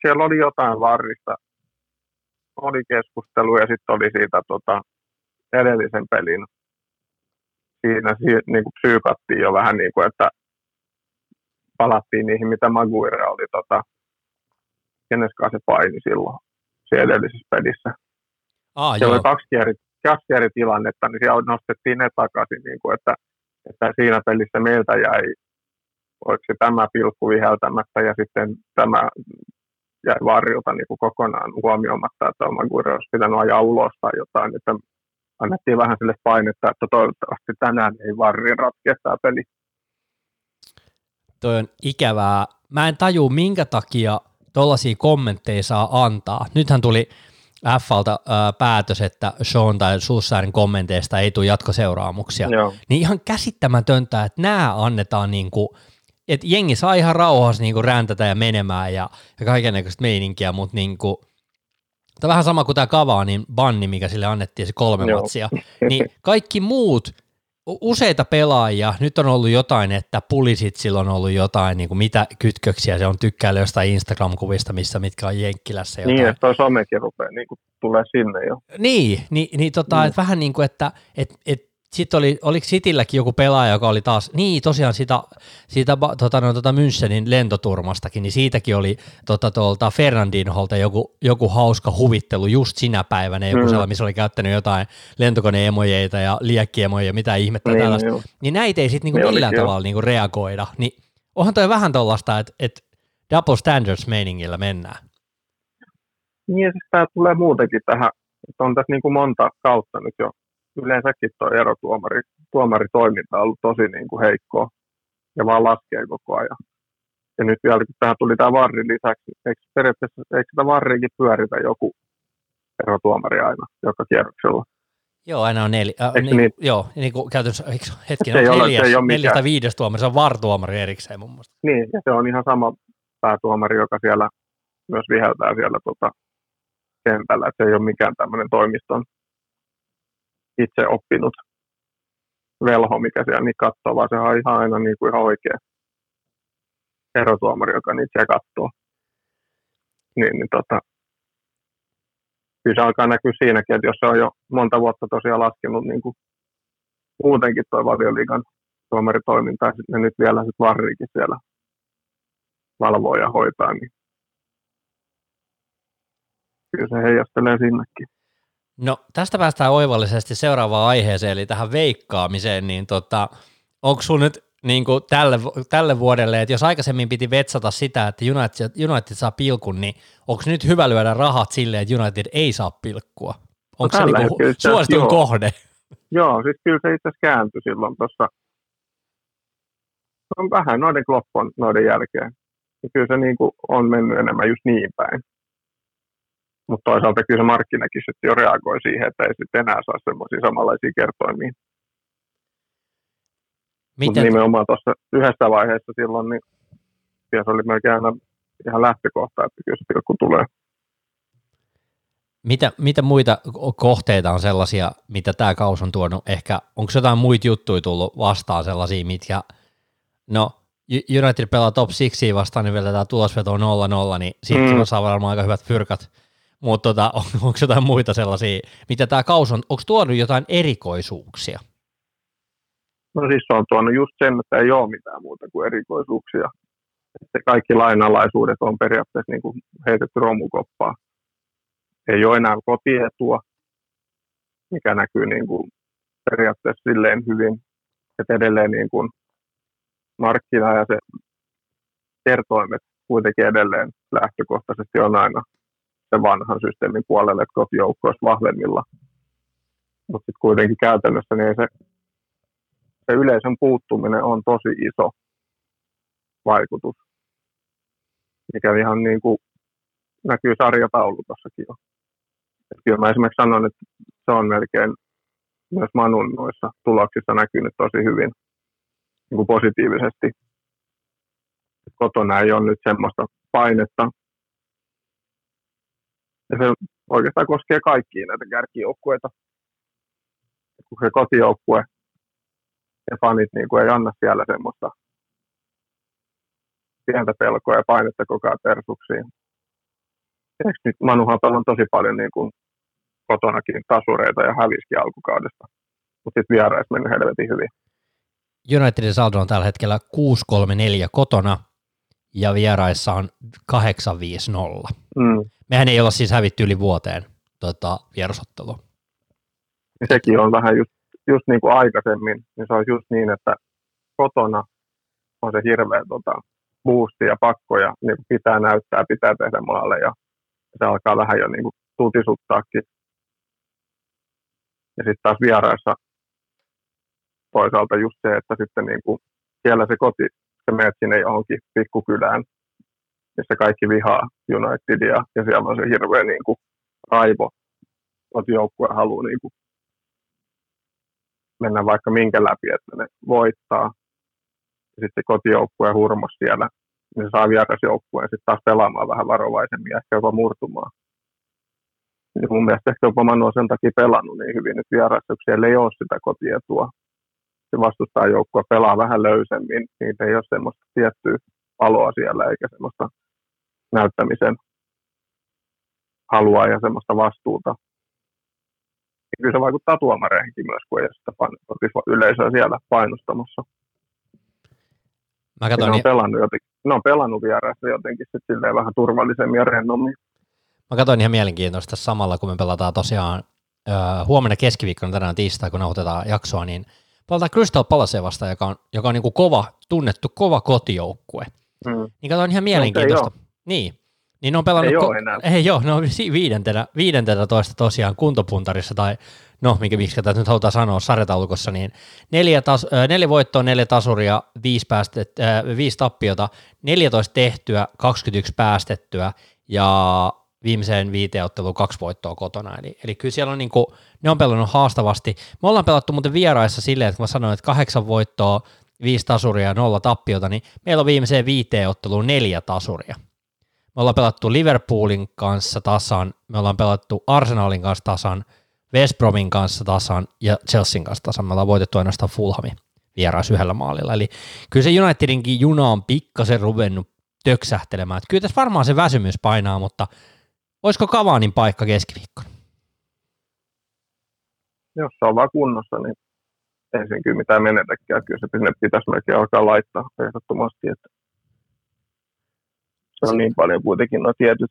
siellä oli jotain varrista. Oli keskustelu ja sitten oli siitä tota, edellisen pelin. Siinä niin kuin psyykattiin jo vähän niin kuin, että palattiin niihin, mitä Maguire oli, tota, keneskaan se paini silloin siellä edellisessä pelissä. Ah, siellä joo. oli kaksi eri, kaksi eri tilannetta, niin siellä nostettiin ne takaisin, niin kuin, että, että siinä pelissä meiltä jäi, oliko se tämä pilkku viheltämättä ja sitten tämä jäi varjota niin kuin kokonaan huomioimatta, että Maguire olisi pitänyt ajaa ulos tai jotain, että annettiin vähän sille painetta, että toivottavasti tänään ei varri ratkea tämä peli toi on ikävää. Mä en taju, minkä takia tollaisia kommentteja saa antaa. Nythän tuli Falta äh, päätös, että Sean tai Sussaarin kommenteista ei tule jatkoseuraamuksia. Joo. Niin ihan käsittämätöntä, että nämä annetaan niin kuin, että jengi saa ihan rauhassa niin kuin räntätä ja menemään ja, ja kaikenlaista meininkiä, mutta niin Tämä on vähän sama kuin tämä Kavaa, niin banni, mikä sille annettiin se kolme Joo. matsia, niin kaikki muut useita pelaajia, nyt on ollut jotain, että pulisit silloin on ollut jotain, niin kuin mitä kytköksiä se on tykkäillä jostain Instagram-kuvista, missä mitkä on Jenkkilässä jotain. Niin, että toi somekin rupeaa niin kuin, tulee sinne jo. Niin, niin, niin tota, mm. että vähän niin kuin, että et, et, sitten oli, oliko Citylläkin joku pelaaja, joka oli taas, niin tosiaan sitä, siitä tota, no, tota Münchenin lentoturmastakin, niin siitäkin oli tota, tuolta Fernandinholta joku, joku hauska huvittelu just sinä päivänä, joku mm. sellainen, missä oli käyttänyt jotain lentokoneemojeita ja liekkiemoja, mitä ihmettä niin, tällaista. Joo. Niin näitä ei sitten niinku millään tavalla niinku reagoida. Niin onhan toi vähän tuollaista, että et double standards meiningillä mennään. Niin ja siis tämä tulee muutenkin tähän, että on tässä niinku monta kautta nyt jo yleensäkin tuo erotuomari tuomaritoiminta on ollut tosi niin kuin heikkoa ja vaan laskee koko ajan. Ja nyt vielä kun tähän tuli tämä varri lisäksi, eikö periaatteessa eikö sitä varriinkin pyöritä joku erotuomari aina joka kierroksella? Joo, aina on neljä. Äh, niin, niin, joo, niin kuin käytännössä, hetki, on neljäs, ole, neljäs tai viides tuomari, se on VAR-tuomari erikseen mun mielestä. Niin, ja se on ihan sama päätuomari, joka siellä myös viheltää siellä tota, kentällä, että se ei ole mikään tämmöinen toimiston itse oppinut velho, mikä siellä niin katsoo, vaan se on ihan aina niin kuin ihan oikea erotuomari, joka niitä katsoo. Niin, niin tota, kyllä se alkaa näkyä siinäkin, että jos se on jo monta vuotta tosiaan laskenut niin kuin muutenkin tuo valioliigan tuomaritoiminta, ja nyt vielä sit varriikin siellä valvoo ja hoitaa, niin kyllä se heijastelee sinnekin. No tästä päästään oivallisesti seuraavaan aiheeseen, eli tähän veikkaamiseen, niin tota, onko sun nyt niin kuin tälle, tälle vuodelle, että jos aikaisemmin piti vetsata sitä, että United, United saa pilkun, niin onko nyt hyvä lyödä rahat silleen, että United ei saa pilkkua? Onko no, se niin suositun joo. kohde? Joo, siis kyllä se itse kääntyi silloin tuossa on vähän noiden kloppon noiden jälkeen. Ja kyllä se niin kuin on mennyt enemmän just niin päin. Mutta toisaalta kyllä se markkinakin sitten jo reagoi siihen, että ei sitten enää saa semmoisia samanlaisia kertoimia. Mutta nimenomaan tuossa yhdessä vaiheessa silloin, niin se oli melkein aina ihan lähtökohta, että kyllä se pilkku tulee. Mitä, mitä muita kohteita on sellaisia, mitä tämä kaus on tuonut? Ehkä onko jotain muita juttuja tullut vastaan sellaisia, mitkä, no United pelaa top 6 vastaan, niin vielä tämä tulosveto on 0-0, niin sitten mm. saa varmaan aika hyvät fyrkat mutta tota, on, onko jotain muita sellaisia, mitä tämä kaus on, onko tuonut jotain erikoisuuksia? No siis se on tuonut just sen, että ei ole mitään muuta kuin erikoisuuksia. Että kaikki lainalaisuudet on periaatteessa niin kuin heitetty romukoppaa. Ei ole enää kotietua, mikä näkyy niin kuin periaatteessa silleen hyvin, että edelleen niin kuin markkina ja se kertoimet kuitenkin edelleen lähtökohtaisesti on aina sen vanhan systeemin puolelle, että kotijoukko olisi vahvemmilla. Mutta sitten kuitenkin käytännössä niin se, se yleisön puuttuminen on tosi iso vaikutus, mikä ihan niin kuin näkyy sarjataulukossakin jo. Et kyllä mä esimerkiksi sanon, että se on melkein myös Manun noissa tuloksissa näkynyt tosi hyvin niin kuin positiivisesti. Kotona ei ole nyt semmoista painetta ja se oikeastaan koskee kaikkia näitä kärkijoukkueita. kun se kotijoukkue ja fanit niin kuin ei anna siellä semmoista pientä pelkoa ja painetta koko ajan persuksiin. Nyt Manuhan on tosi paljon niin kuin kotonakin tasureita ja häviski alkukaudesta, mutta sitten vieraissa mennyt helvetin hyvin. Unitedin saldo on tällä hetkellä 6-3-4 kotona ja vieraissa on 8-5-0. Mm. Mehän ei olla siis hävitty yli vuoteen tota, vierasottelua. Sekin on vähän just, just niin kuin aikaisemmin, niin se on just niin, että kotona on se hirveä tota, boosti ja pakko ja niin pitää näyttää, pitää tehdä maalle ja se alkaa vähän jo niin kuin tutisuttaakin. Ja sitten taas vieraissa toisaalta just se, että sitten niin kuin siellä se koti, se menet sinne johonkin pikkukylään, missä kaikki vihaa Unitedia ja siellä on se hirveä niin kuin raivo, kotijoukkue haluaa niin kuin mennä vaikka minkä läpi, että ne voittaa. Ja sitten kotijoukkueen hurmos siellä, niin se saa vierasjoukkueen sitten taas pelaamaan vähän varovaisemmin ja ehkä jopa murtumaan. Ja mun mielestä ehkä jopa Manu on sen takia pelannut niin hyvin nyt vierassa, kun siellä ei ole sitä kotietua. Se vastustaa joukkue pelaa vähän löysemmin, niin ei ole semmoista tiettyä paloa siellä eikä semmoista näyttämisen halua ja semmoista vastuuta. Ja kyllä se vaikuttaa tuomareihinkin myös, kun ei ole sitä yleisöä siellä painostamassa. Mä katson, ne, on pelannut jotenkin, ne on pelannut vieraissa jotenkin sit silleen vähän turvallisemmin ja rennommin. Mä katsoin ihan mielenkiintoista samalla, kun me pelataan tosiaan öö, huomenna keskiviikkona tänään tiistai, kun nauhoitetaan jaksoa, niin pelataan Crystal Palace vastaan, joka on, joka on niin kuin kova, tunnettu kova kotijoukkue. Mm. Niin katsoin ihan mielenkiintoista. No, niin, niin ne on pelannut... Ei ko- ole enää. Ei joo, ne on viidentenä, viidentenä toista tosiaan kuntopuntarissa tai no, minkä miksi tätä nyt halutaan sanoa sarjataulukossa, niin neljä, tas, neljä voittoa, neljä tasuria, viisi, päästet, äh, viisi tappiota, 14 tehtyä, 21 päästettyä ja viimeiseen viiteen otteluun kaksi voittoa kotona. Eli, eli kyllä siellä on niin kuin, ne on pelannut haastavasti. Me ollaan pelattu muuten vieraissa silleen, että kun mä sanoin, että kahdeksan voittoa, viisi tasuria ja nolla tappiota, niin meillä on viimeiseen viiteen otteluun neljä tasuria. Me ollaan pelattu Liverpoolin kanssa tasan, me ollaan pelattu Arsenalin kanssa tasan, West Bromin kanssa tasan ja Chelsean kanssa tasan. Me ollaan voitettu ainoastaan Fulhami vierais yhdellä maalilla. Eli kyllä se Unitedinkin juna on pikkasen ruvennut töksähtelemään. Että kyllä tässä varmaan se väsymys painaa, mutta olisiko Kavaanin paikka keskiviikkona? Jos se on vaan kunnossa, niin ei sen kyllä mitään menetäkään. Kyllä se pitäisi melkein alkaa laittaa ehdottomasti. Että se on niin paljon kuitenkin nuo tietyt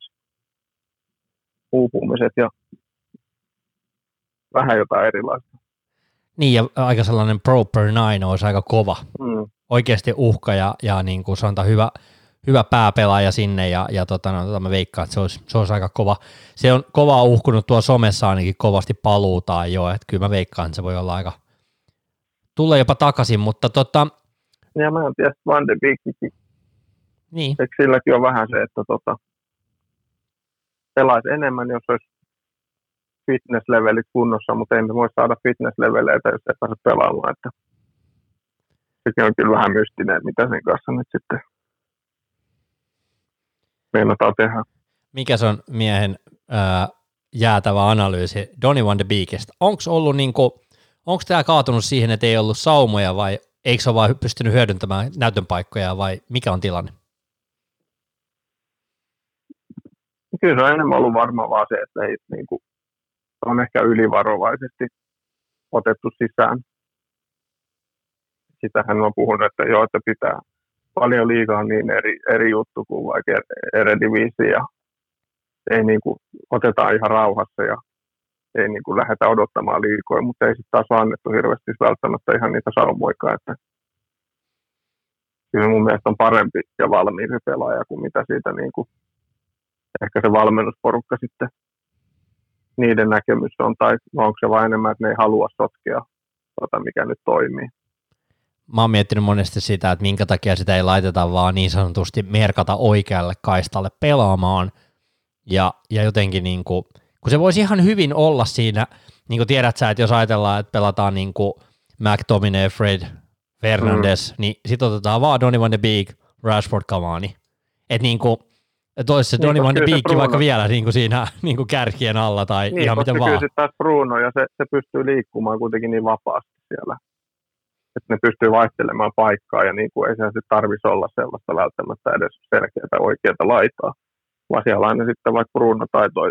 uupumiset ja vähän jotain erilaista. Niin, ja aika sellainen proper nine olisi aika kova. Mm. Oikeasti uhka ja, ja niin kuin sanotaan hyvä, hyvä pääpelaaja sinne ja, ja tota, no, tota mä veikkaan, että se olisi, se olisi aika kova. Se on kova uhkunut tuo somessa ainakin kovasti paluutaan jo, että kyllä mä veikkaan, että se voi olla aika, tulee jopa takaisin, mutta tota... Ja mä en tiedä, Van de Beekikin niin. Eikö silläkin on vähän se, että tota, pelaisi enemmän, jos olisi fitness-levelit kunnossa, mutta emme voi saada fitness-leveleitä, jos ei pääse pelaamaan. Että sekin on kyllä vähän mystinen, mitä sen kanssa nyt sitten meinataan tehdä. Mikä se on miehen ää, jäätävä analyysi Donny Van de Beekistä? Onko ollut niinku, onko tämä kaatunut siihen, että ei ollut saumoja vai eikö se ole vain pystynyt hyödyntämään näytön paikkoja vai mikä on tilanne? Kyllä se on enemmän ollut varma vaan se, että ei, niin kuin, on ehkä ylivarovaisesti otettu sisään. Sitähän on puhunut, että joo, että pitää paljon liikaa niin eri, eri juttu kuin vaikka Erediviisi ja ei niin kuin, otetaan ihan rauhassa ja ei niin kuin lähdetä odottamaan liikoja, mutta ei sitten taas annettu hirveästi välttämättä ihan niitä saumoikaan, että kyllä mun mielestä on parempi ja valmiimpi pelaaja kuin mitä siitä niin kuin ehkä se valmennusporukka sitten niiden näkemys on, tai onko se vain enemmän, että ne ei halua sotkea tota, mikä nyt toimii. Mä oon miettinyt monesti sitä, että minkä takia sitä ei laiteta vaan niin sanotusti merkata oikealle kaistalle pelaamaan, ja, ja jotenkin niin kuin, kun se voisi ihan hyvin olla siinä, niin kuin tiedät sä, että jos ajatellaan, että pelataan niin kuin McTominay, Fred, Fernandes, mm. niin sitten otetaan vaan Donny van de Beek, Rashford, Cavani. Että niin kuin, Että olisi se niin, Donny Van de Beek vaikka vielä niin kuin siinä niin kuin kärkien alla tai niin, ihan miten vaan. Niin, taas Bruno ja se, se pystyy liikkumaan kuitenkin niin vapaasti siellä. Että ne pystyy vaihtelemaan paikkaa ja niin kuin ei se tarvitsisi olla sellaista välttämättä edes selkeää oikeaa laitaa. Vaan siellä aina sitten vaikka Bruno tai toi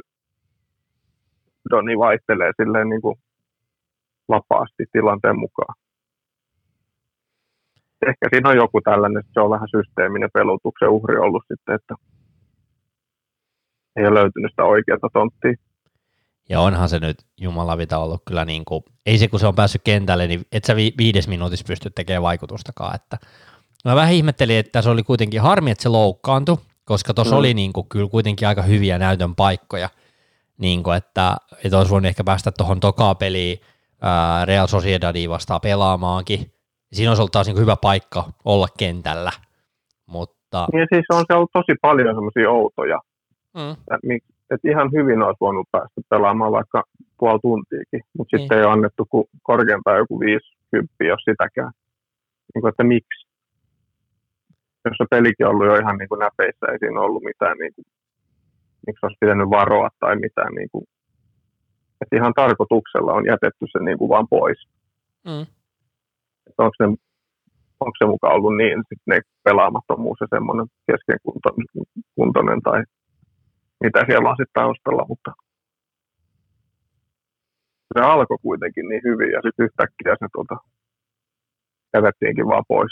Doni vaihtelee silleen niin kuin vapaasti tilanteen mukaan. Ehkä siinä on joku tällainen, että se on vähän systeeminen pelutuksen uhri ollut sitten, että ei ole löytynyt sitä oikeaa tonttia. Ja onhan se nyt jumalavita ollut kyllä niin kuin, ei se kun se on päässyt kentälle, niin et sä vi- viides minuutissa pysty tekemään vaikutustakaan. Että. Mä vähän ihmettelin, että se oli kuitenkin harmi, että se loukkaantui, koska tuossa mm. oli niin kuin, kyllä kuitenkin aika hyviä näytön paikkoja, niin kuin, että, että olisi voinut ehkä päästä tuohon tokaa peliin ää, Real Sociedadia vastaan pelaamaankin. Siinä olisi ollut taas niin hyvä paikka olla kentällä. Mutta... Ja siis on se ollut tosi paljon semmoisia outoja Mm. Että ihan hyvin olisi voinut päästä pelaamaan vaikka puoli tuntiakin, mutta sitten niin. ei ole annettu kuin korkeintaan joku 50, jos sitäkään. Niin kuin, että miksi? Jos se pelikin on ollut jo ihan niin kuin näpeissä, ei siinä ollut mitään, niin kuin, miksi olisi pitänyt varoa tai mitään. Niin kuin, että ihan tarkoituksella on jätetty se niin kuin vaan pois. Mm. Että onko, se, onko se mukaan ollut niin, että ne pelaamattomuus ja semmoinen keskenkuntoinen tai mitä siellä on sitten taustalla, mutta se alkoi kuitenkin niin hyvin ja sitten yhtäkkiä se tuota, jätettiinkin vaan pois.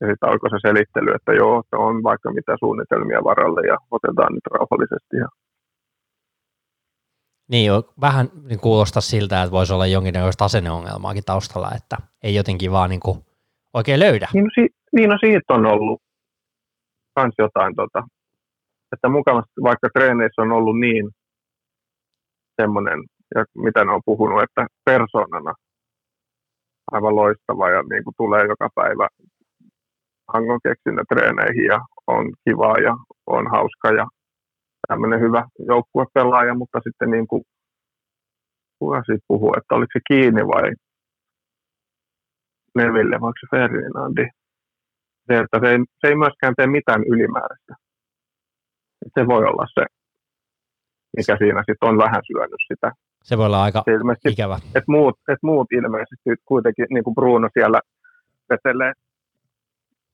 Ja sitten alkoi se selittely, että joo, että on vaikka mitä suunnitelmia varalle ja otetaan nyt rauhallisesti. Ja... Niin, vähän niin kuulostaa siltä, että voisi olla jonkinnäköistä asenneongelmaakin taustalla, että ei jotenkin vaan niin kuin oikein löydä. Niin, no, si- niin no siitä on ollut kans jotain tota, että mukavasti vaikka treeneissä on ollut niin semmoinen, ja mitä ne on puhunut, että persoonana aivan loistava ja niin kuin tulee joka päivä keksinnä treeneihin ja on kiva ja on hauska ja tämmöinen hyvä joukkuepelaaja, mutta sitten niin kuin, kuka siitä puhuu, että oliko se kiinni vai Neville vai se Ferdinandi. Se, että se ei, se ei myöskään tee mitään ylimääräistä se voi olla se, mikä siinä sitten on vähän syönyt sitä. Se voi olla aika ilmeisesti, ikävä. Et muut, et muut ilmeisesti kuitenkin, niin kuin Bruno siellä vetelee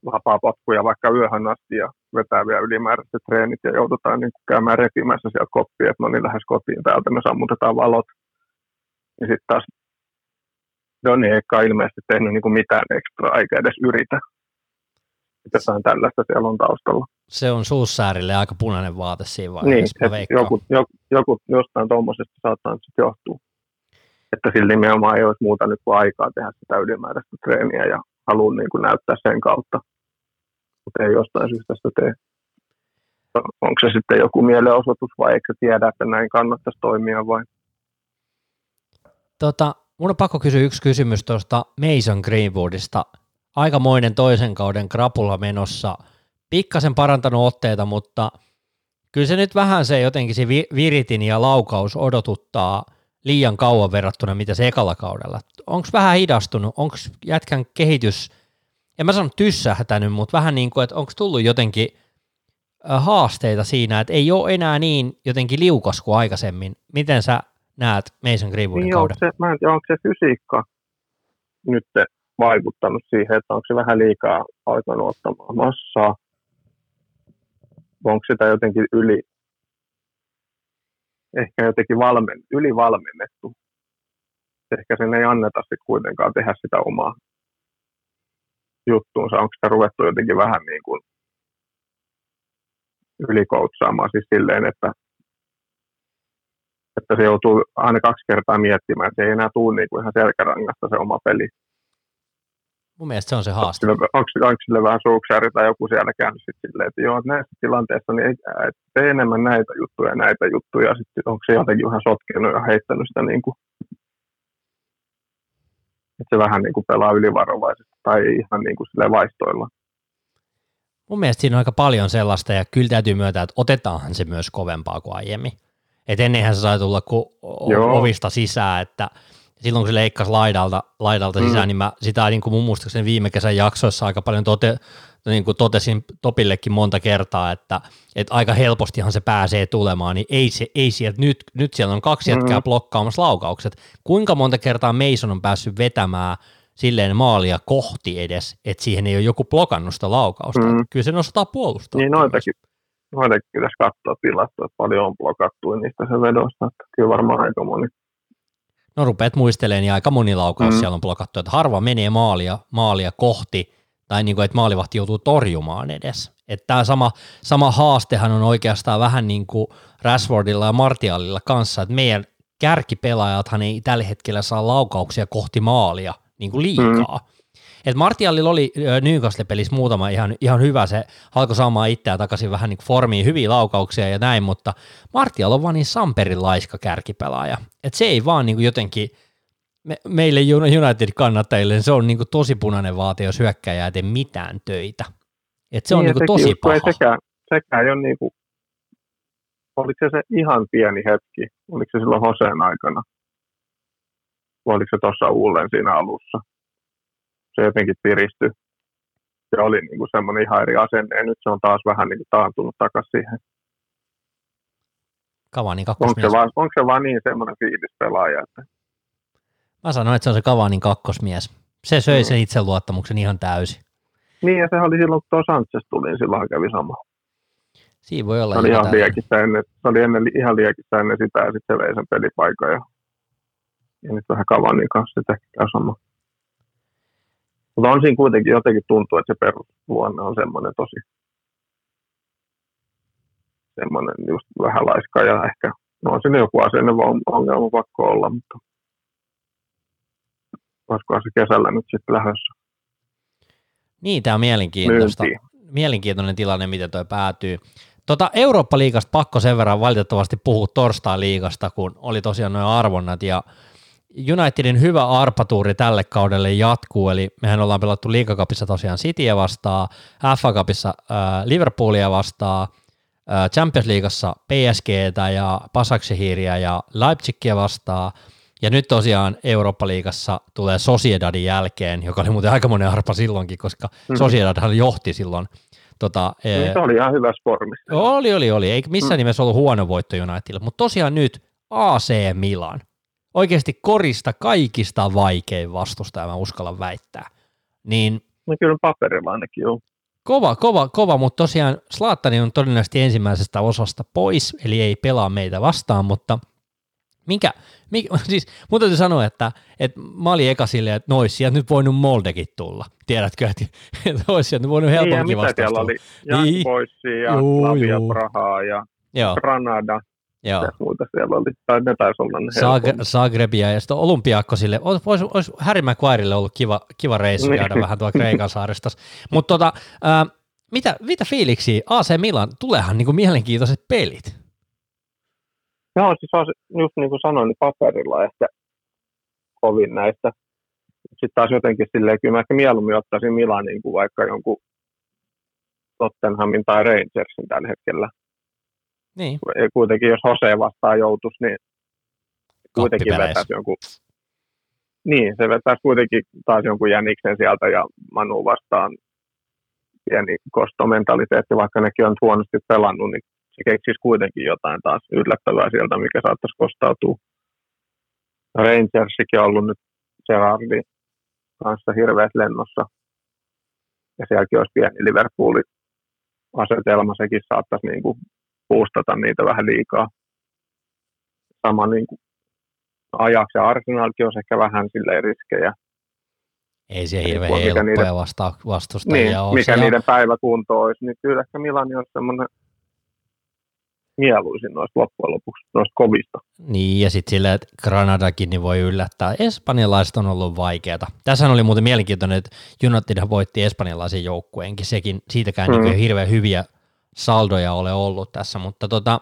vapaa-potkuja vaikka yöhön asti ja vetää vielä ylimääräiset treenit ja joudutaan niin kuin käymään repimässä sieltä koppia, että no niin lähes kotiin täältä, me sammutetaan valot. Ja sitten taas Doni ei ilmeisesti tehnyt niin kuin mitään ekstraa eikä edes yritä jotain tällaista siellä on taustalla. Se on suussäärille aika punainen vaate siinä vaiheessa. Niin, joku, joku, joku, jostain tuommoisesta saattaa nyt johtua. Että sillä nimenomaan ei olisi muuta nyt kuin aikaa tehdä sitä ylimääräistä treeniä ja haluan niin kuin näyttää sen kautta. Mutta ei jostain syystä sitä tee. Onko se sitten joku mielenosoitus vai eikö tiedä, että näin kannattaisi toimia vai? Tota, mun on pakko kysyä yksi kysymys tuosta Mason Greenwoodista – aikamoinen toisen kauden krapula menossa. Pikkasen parantanut otteita, mutta kyllä se nyt vähän se jotenkin se viritin ja laukaus odotuttaa liian kauan verrattuna mitä se ekalla kaudella. Onko vähän hidastunut? Onko jätkän kehitys, en mä sano tyssähtänyt, mutta vähän niin kuin, että onko tullut jotenkin haasteita siinä, että ei ole enää niin jotenkin liukas kuin aikaisemmin. Miten sä näet Mason Greenwoodin niin kauden? Se, mä en tiedä, onko se fysiikka nyt vaikuttanut siihen, että onko se vähän liikaa alkanut ottamaan massaa, onko sitä jotenkin yli, ehkä jotenkin valmen, ylivalmennettu. Ehkä sen ei anneta sitten kuitenkaan tehdä sitä omaa juttuunsa. Onko sitä ruvettu jotenkin vähän niin kuin ylikoutsaamaan siis silleen, että, että se joutuu aina kaksi kertaa miettimään, että se ei enää tule niin kuin ihan selkärangasta se oma peli. Mun mielestä se on se haaste. Onko, onko, onko sille vähän suuksääri tai joku siellä käynyt sitten silleen, että joo, näissä tilanteissa niin tee enemmän näitä juttuja ja näitä juttuja. Sitten onko se jotenkin vähän sotkenut ja heittänyt sitä niin kuin, että se vähän niin kuin pelaa ylivarovaisesti tai ihan niin kuin sille vaistoilla. Mun mielestä siinä on aika paljon sellaista ja kyllä täytyy myöntää, että otetaanhan se myös kovempaa kuin aiemmin. Et ennenhän se sai tulla kuin ovista sisään, että – silloin kun se leikkasi laidalta, laidalta mm. sisään, niin mä sitä niin kuin mun muistaakseni viime kesän jaksoissa aika paljon tote, niin kuin totesin Topillekin monta kertaa, että, että aika helpostihan se pääsee tulemaan, niin ei, se, ei sieltä, nyt, nyt siellä on kaksi jätkää mm-hmm. blokkaamassa laukaukset. Kuinka monta kertaa Mason on päässyt vetämään silleen maalia kohti edes, että siihen ei ole joku blokannut sitä laukausta. Mm-hmm. Kyllä se nostaa puolustaa. Niin noitakin, noitakin pitäisi katsoa tilastoa, että paljon on blokattu niistä se vedosta, että kyllä varmaan aika moni. No rupeat muistelemaan, niin aika moni laukaus mm. siellä on blokattu, että harva menee maalia, maalia kohti, tai niin kuin, että maalivahti joutuu torjumaan edes. Että tämä sama, sama haastehan on oikeastaan vähän niin kuin Rashfordilla ja Martialilla kanssa, että meidän kärkipelaajathan ei tällä hetkellä saa laukauksia kohti maalia niin kuin liikaa. Mm. Et Martialilla oli Newcastle-pelissä muutama ihan, ihan hyvä, se alkoi saamaan itseään takaisin vähän niin formiin, hyviä laukauksia ja näin, mutta Martial on vaan niin Samperin laiska kärkipelaaja. Et se ei vaan niin kuin jotenkin, me, meille United-kannattajille se on niin kuin tosi punainen vaate, jos hyökkäjä ei tee mitään töitä. Et se niin, on niin kuin tosi just, paha. Ei sekään, sekään ei ole niin kuin, oliko se se ihan pieni hetki, oliko se silloin Hoseen aikana, vai oliko se tuossa Ullen siinä alussa, se jotenkin piristyi. Se oli niin kuin semmoinen ihan eri asenne ja nyt se on taas vähän niin kuin taantunut takaisin siihen. Kavani kakkosmies. Onko se vaan, onko se vaan niin semmoinen fiilis pelaaja? Että... Mä sanoin, että se on se Kavanin kakkosmies. Se söi mm. sen itseluottamuksen ihan täysin. Niin, ja se oli silloin, kun tuo Sanchez tuli, niin silloin kävi sama. Siinä voi olla. Se oli ihan liekissä ennen, se oli ennen, ihan liekissä ennen sitä, ja sitten se vei sen pelipaikan. Ja, ja nyt vähän Kavanin kanssa sitten käy sama. Mutta on siinä kuitenkin jotenkin tuntuu, että se perusluonne on semmoinen tosi semmoinen just vähän laiska ja ehkä no on siinä joku asenne ongelma pakko olla, mutta olisiko se kesällä nyt sitten lähdössä. Niin, tämä on mielenkiintoista. Myyntiin. Mielenkiintoinen tilanne, miten tuo päätyy. Tota Eurooppa-liigasta pakko sen verran valitettavasti puhua torstai-liigasta, kun oli tosiaan noin arvonnat ja Unitedin hyvä arpatuuri tälle kaudelle jatkuu, eli mehän ollaan pelattu liigakapissa tosiaan Cityä vastaan, FA Cupissa äh, Liverpoolia vastaan, äh, Champions Leagueassa PSGtä ja Pasaksehiiriä ja Leipzigia vastaan, ja nyt tosiaan Eurooppa-liigassa tulee Sociedadin jälkeen, joka oli muuten monen arpa silloinkin, koska mm-hmm. Sociedadhan johti silloin. Tota, niin, se oli ihan hyvä spormi. Oli, oli, oli. Ei missään mm. nimessä ollut huono voitto Unitedille, mutta tosiaan nyt AC Milan oikeasti korista kaikista vaikein vastustaja, mä uskallan väittää. Niin, no kyllä paperilla ainakin joo. Kova, kova, kova, mutta tosiaan Slaattani on todennäköisesti ensimmäisestä osasta pois, eli ei pelaa meitä vastaan, mutta mikä, mikä siis mun täytyy sanoa, että, että mä olin eka silleen, että nois, sieltä nyt voinut Moldekin tulla. Tiedätkö, että, että olisi sieltä voinut helpommin niin, vastaan. Siellä oli Jan niin. ja Lavia Prahaa ja Joo. Granada Joo. Mitä muuta siellä oli? Tai ne taisi olla ne Zag- Zagrebia ja sitten Olympiakkosille. Olisi, olisi Harry Maguirelle ollut kiva, kiva reissu niin. käydä vähän tuolla Kreikan saaresta. Mutta tota, äh, mitä, mitä fiiliksi AC Milan, tuleehan niinku mielenkiintoiset pelit? Joo, siis just niin kuin sanoin, niin paperilla ehkä kovin näistä. Sitten taas jotenkin silleen, kyllä mä ehkä mieluummin ottaisin Milanin kuin vaikka jonkun Tottenhamin tai Rangersin tällä hetkellä. Niin. Kuitenkin jos Hose vastaan joutuisi, niin kuitenkin vetäisi jonkun niin, se vetäisi kuitenkin taas jonkun jäniksen sieltä ja Manu vastaan pieni kostomentaliteetti, vaikka nekin on huonosti pelannut, niin se keksisi kuitenkin jotain taas yllättävää sieltä, mikä saattaisi kostautua. Rangersikin on ollut nyt Gerardi kanssa hirveät lennossa. Ja sielläkin olisi pieni Liverpoolin asetelma, sekin saattaisi niin kuin puustata niitä vähän liikaa. Sama niin kuin Ajax ja Arsenalkin on ehkä vähän sille riskejä. Ei se hirveän helppoja niiden, vasta- vastustajia niin, ole. Mikä niiden päiväkunto olisi, niin kyllä ehkä Milani on semmoinen mieluisin noista loppujen lopuksi, noista kovista. Niin, ja sitten sille, että Granadakin niin voi yllättää. Espanjalaiset on ollut vaikeata. Tässä oli muuten mielenkiintoinen, että United voitti espanjalaisen joukkueenkin. Sekin, siitäkään mm. niin hirveän hyviä saldoja ole ollut tässä, mutta tota,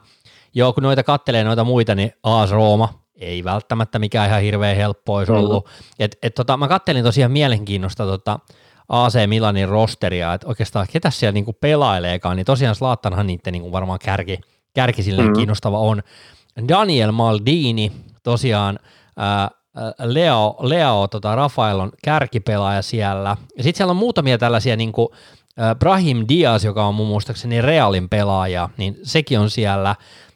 joo, kun noita kattelee noita muita, niin AS Rooma ei välttämättä mikään ihan hirveän helppo olisi ollut. Et, et tota, mä kattelin tosiaan mielenkiinnosta tota AC Milanin rosteria, että oikeastaan ketä siellä niinku pelaileekaan, niin tosiaan Slaattanhan niiden niinku varmaan kärki, kärki silleen mm-hmm. kiinnostava on. Daniel Maldini, tosiaan ää, Leo, Leo tota Rafael on kärkipelaaja siellä. Ja sitten siellä on muutamia tällaisia niinku, Brahim Diaz, joka on mun muistaakseni Realin pelaaja, niin sekin on siellä.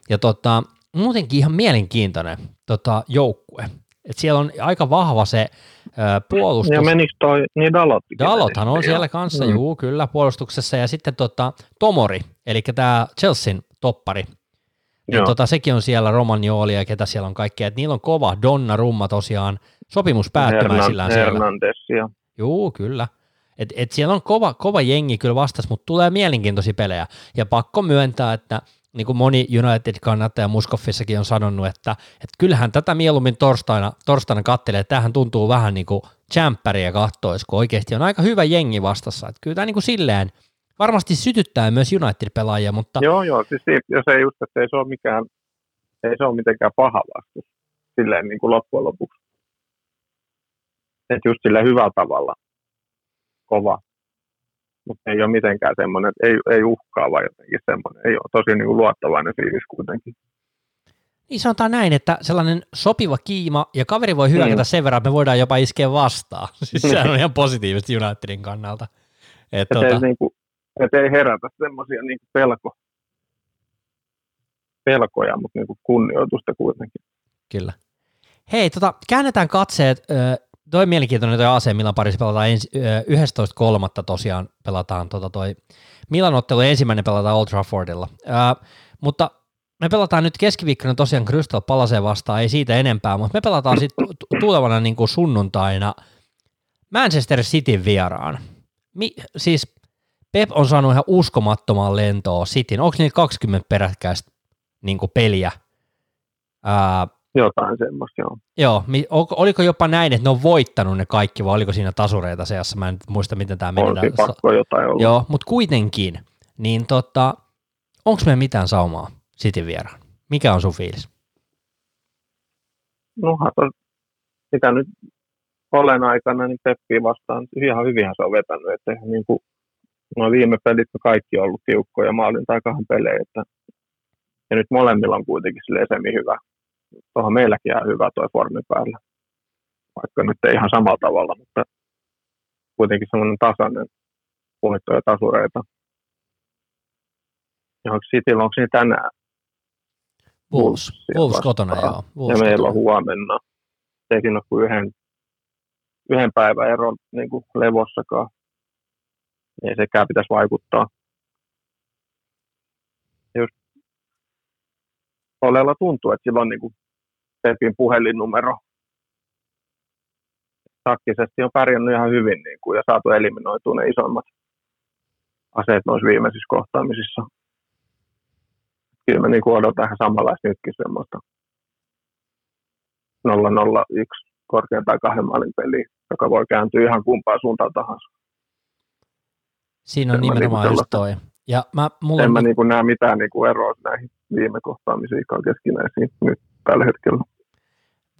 Ja tota, muutenkin ihan mielenkiintoinen tota, joukkue. Et siellä on aika vahva se ö, puolustus. Ja menikö toi, niin Dalot. Dalothan on siellä kanssa, mm. juu, kyllä, puolustuksessa. Ja sitten tota, Tomori, eli tämä Chelsean toppari, niin tota, sekin on siellä Romagnoli ja ketä siellä on kaikkea. Et niillä on kova Donna Rumma tosiaan sopimus päättymäisillään Hernan, siellä. Hernandez, Juu, kyllä. Et, et siellä on kova, kova jengi kyllä vastas, mutta tulee mielenkiintoisia pelejä. Ja pakko myöntää, että niin kuin moni United-kannattaja Muskoffissakin on sanonut, että, että kyllähän tätä mieluummin torstaina, torstaina kattelee, tämähän tuntuu vähän niin kuin jämppäriä kattois, kun oikeasti on aika hyvä jengi vastassa. Että kyllä tämä niin kuin silleen varmasti sytyttää myös United-pelaajia, mutta... Joo, joo, siis jos ei just, että ei se ole mikään, ei se ole mitenkään paha vastus silleen niin kuin loppujen lopuksi. Että just sillä hyvällä tavalla kova, mutta ei ole mitenkään semmoinen, ei, ei uhkaava jotenkin semmoinen, ei ole tosi niin kuin luottavainen fiilis kuitenkin. Niin sanotaan näin, että sellainen sopiva kiima ja kaveri voi hyökätä mm. sen verran, että me voidaan jopa iskeä vastaan. Siis sehän on ihan positiivista Unitedin kannalta. Et, tuota... ei, niin kuin, et ei herätä semmoisia niin pelko, pelkoja, mutta niin kuin kunnioitusta kuitenkin. Kyllä. Hei, tota, käännetään katseet toi mielenkiintoinen toi AC Milan parissa pelataan ensi, 11.3. tosiaan pelataan tota toi Milan ottelu ensimmäinen pelataan Old Traffordilla. Ää, mutta me pelataan nyt keskiviikkona tosiaan Crystal Palaseen vastaan, ei siitä enempää, mutta me pelataan sitten tulevana niin kuin sunnuntaina Manchester Cityn vieraan. Mi, siis Pep on saanut ihan uskomattoman lentoa Cityn. Onko niillä 20 peräkkäistä niin peliä? Ää, jotain semmoista, joo. Joo, oliko jopa näin, että ne on voittanut ne kaikki, vai oliko siinä tasureita seassa? Mä en muista, miten tämä meni. Olisi pakko jotain olla. Joo, mutta kuitenkin, niin tota, onko me mitään saumaa Cityn vieraan? Mikä on sun fiilis? No, mitä nyt olen aikana, niin Peppiä vastaan ihan hyvin se on vetänyt, että niin kuin nuo viime pelit kaikki on ollut tiukkoja maalin tai kahden pelejä, että ja nyt molemmilla on kuitenkin semi hyvä tuohon meilläkin ihan hyvä tuo formi päällä. Vaikka nyt ei ihan samalla tavalla, mutta kuitenkin semmoinen tasainen voittoja tasureita. Ja onko Cityllä, onko niin tänään? Wolves, Wolves kotona, joo. Wolves ja meillä on huomenna. Ei siinä ole kuin yhden, yhden päivän ero niin kuin levossakaan. Ei sekään pitäisi vaikuttaa. Just Olella tuntuu, että sillä on niin kuin Pepin puhelinnumero. Takkisesti on pärjännyt ihan hyvin niin kuin, ja saatu eliminoitua ne isommat aseet noissa viimeisissä kohtaamisissa. Kyllä mä niin odotan ihan samanlaista nytkin semmoista 001 korkeintaan kahden maalin peliä, joka voi kääntyä ihan kumpaan suuntaan tahansa. Siinä on Sen nimenomaan niin just toi. Ja mä, mulla en on... mä niin näe mitään niin eroa näihin viime kohtaamisiin keskinäisiin nyt tällä hetkellä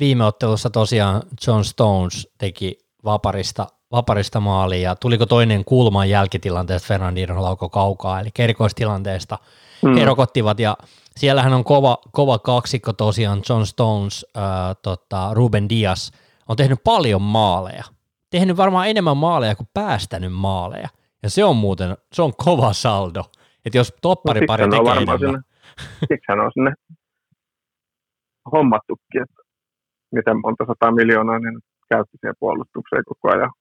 viime ottelussa tosiaan John Stones teki vaparista, vaparista maali ja tuliko toinen kulman jälkitilanteesta Fernandino lauko kaukaa, eli erikoistilanteesta mm. he rokottivat ja siellähän on kova, kova kaksikko tosiaan John Stones, äh, tota, Ruben Diaz on tehnyt paljon maaleja, tehnyt varmaan enemmän maaleja kuin päästänyt maaleja. Ja se on muuten, se on kova saldo, että jos toppari no, pari tekee enemmän. Sinne, siksi hän on sinne hommattukin, että miten monta sata miljoonaa niin käytti siihen puolustukseen koko ajan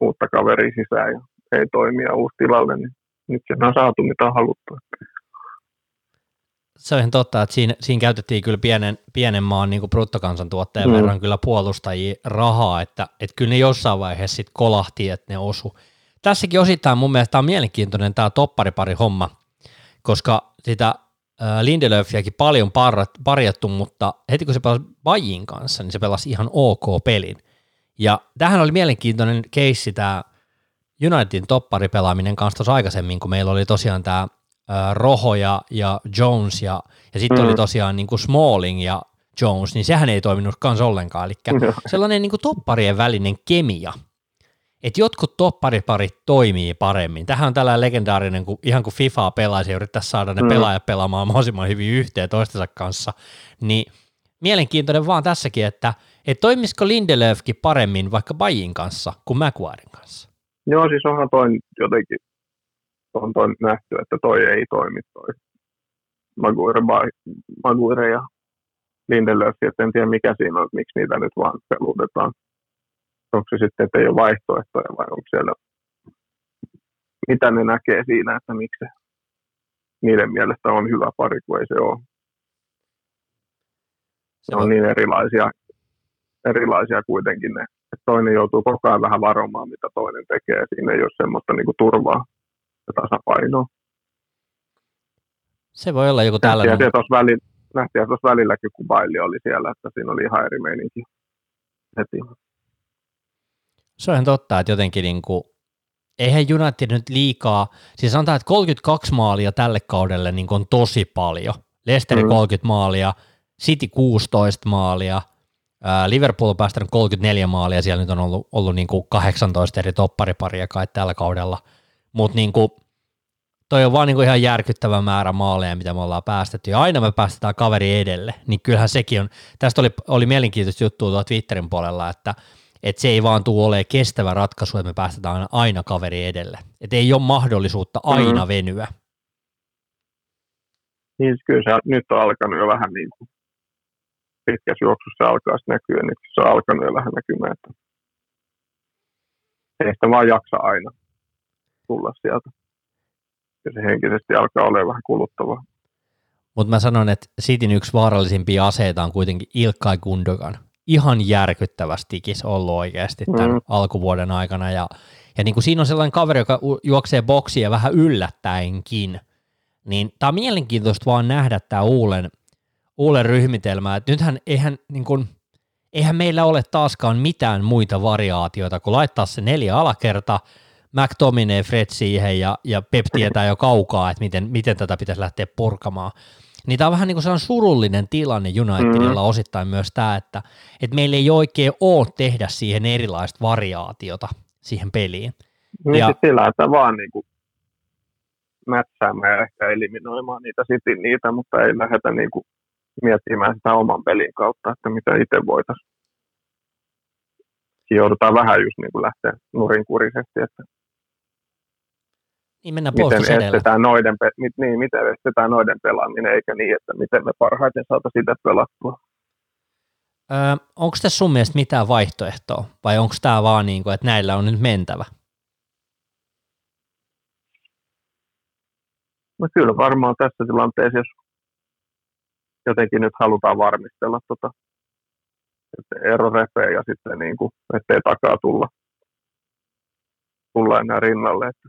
uutta kaveria sisään ja ei toimia uusi tilalle, niin nyt sen on saatu mitä on haluttu. Se on ihan totta, että siinä, siinä käytettiin kyllä pienen, pienen maan niin bruttokansantuotteen mm. verran kyllä puolustajia rahaa, että, että kyllä ne jossain vaiheessa sitten kolahti, että ne osu. Tässäkin osittain mun mielestä on mielenkiintoinen tämä topparipari homma, koska sitä Lindelöfiäkin paljon parjattu, mutta heti kun se pelasi Bajin kanssa, niin se pelasi ihan ok pelin. Ja tähän oli mielenkiintoinen keissi tämä Unitedin topparipelaaminen kanssa tuossa aikaisemmin, kun meillä oli tosiaan tämä Roho ja, ja Jones ja, ja sitten mm. oli tosiaan niin kuin Smalling ja Jones, niin sehän ei toiminut kanssa ollenkaan. Eli sellainen niin kuin topparien välinen kemia että jotkut toppariparit toimii paremmin. Tähän on tällainen legendaarinen, kun, ihan kuin FIFA pelaisi ja yrittäisi saada ne mm. pelaajat pelaamaan mahdollisimman hyvin yhteen toistensa kanssa, niin mielenkiintoinen vaan tässäkin, että et toimisiko Lindelöfkin paremmin vaikka Bajin kanssa kuin Maguiren kanssa? Joo, siis onhan toi jotenkin on toi nähty, että toi ei toimi toi Maguire, Maguire ja Lindelöf, että en tiedä mikä siinä on, miksi niitä nyt vaan pelutetaan. Onko se sitten, että ei ole vaihtoehtoja vai onko siellä, mitä ne näkee siinä, että miksi se niiden mielestä on hyvä pari, kun ei se ole. Se on niin erilaisia, erilaisia kuitenkin ne. Että toinen joutuu koko ajan vähän varomaan, mitä toinen tekee. Siinä ei ole semmoista niin kuin turvaa ja tasapainoa. Se voi olla joku tällainen. Nähtiin tuossa välillä, nähtiin tuossa välilläkin, kun Baili oli siellä, että siinä oli ihan eri meininki heti. Se on ihan totta, että jotenkin niin kuin, eihän United nyt liikaa, siis sanotaan, että 32 maalia tälle kaudelle niin on tosi paljon. Leicester mm. 30 maalia, City 16 maalia, Liverpool on päästänyt 34 maalia, siellä nyt on ollut, ollut niin kuin 18 eri toppariparia kai tällä kaudella, mutta niin kuin, toi on vaan niin kuin ihan järkyttävä määrä maaleja, mitä me ollaan päästetty, ja aina me päästetään kaveri edelle, niin kyllähän sekin on, tästä oli, oli mielenkiintoista juttua tuolla Twitterin puolella, että että se ei vaan tule olemaan kestävä ratkaisu, että me päästetään aina kaveri edelle. Että ei ole mahdollisuutta aina mm. venyä. Niin, kyllä se nyt on alkanut jo vähän niin kuin pitkässä juoksussa alkaa näkyä, niin se on alkanut jo vähän näkymään, että ei sitä vaan jaksa aina tulla sieltä. Ja se henkisesti alkaa olla vähän kuluttavaa. Mutta mä sanon, että Cityn yksi vaarallisimpia aseita on kuitenkin Ilkkai Gundogan. Ihan järkyttävästikin ollut oikeasti tämän mm. alkuvuoden aikana. Ja, ja niin kuin siinä on sellainen kaveri, joka juoksee boksia vähän yllättäenkin. Niin tämä on mielenkiintoista vaan nähdä tämä Uulen – Uulen ryhmitelmää. että nythän eihän, niin kuin, eihän meillä ole taaskaan mitään muita variaatioita, kun laittaa se neljä alakerta, McTominay, Fred siihen ja, ja Pep tietää jo kaukaa, että miten, miten tätä pitäisi lähteä purkamaan. Niin tämä on vähän niin kuin sellainen surullinen tilanne Unitedilla mm. osittain myös tämä, että, että meillä ei oikein ole tehdä siihen erilaista variaatiota siihen peliin. Niin ja, sillä että vaan niin kuin mätsäämään ja ehkä eliminoimaan niitä sitin niitä, mutta ei lähdetä niin kuin miettimään sitä oman pelin kautta, että mitä itse voitaisiin. Joudutaan vähän just niin kuin lähteä nurinkurisesti, että niin mennään miten estetään, noiden, niin, miten estetään noiden pelaaminen, eikä niin, että miten me parhaiten saataisiin sitä pelattua. Öö, onko tässä sun mielestä mitään vaihtoehtoa, vai onko tämä vaan niin kuin, että näillä on nyt mentävä? No kyllä varmaan tässä tilanteessa, jos jotenkin nyt halutaan varmistella, tota, että ero repee ja sitten niin kuin, ettei takaa tulla, tulla enää rinnalle. Että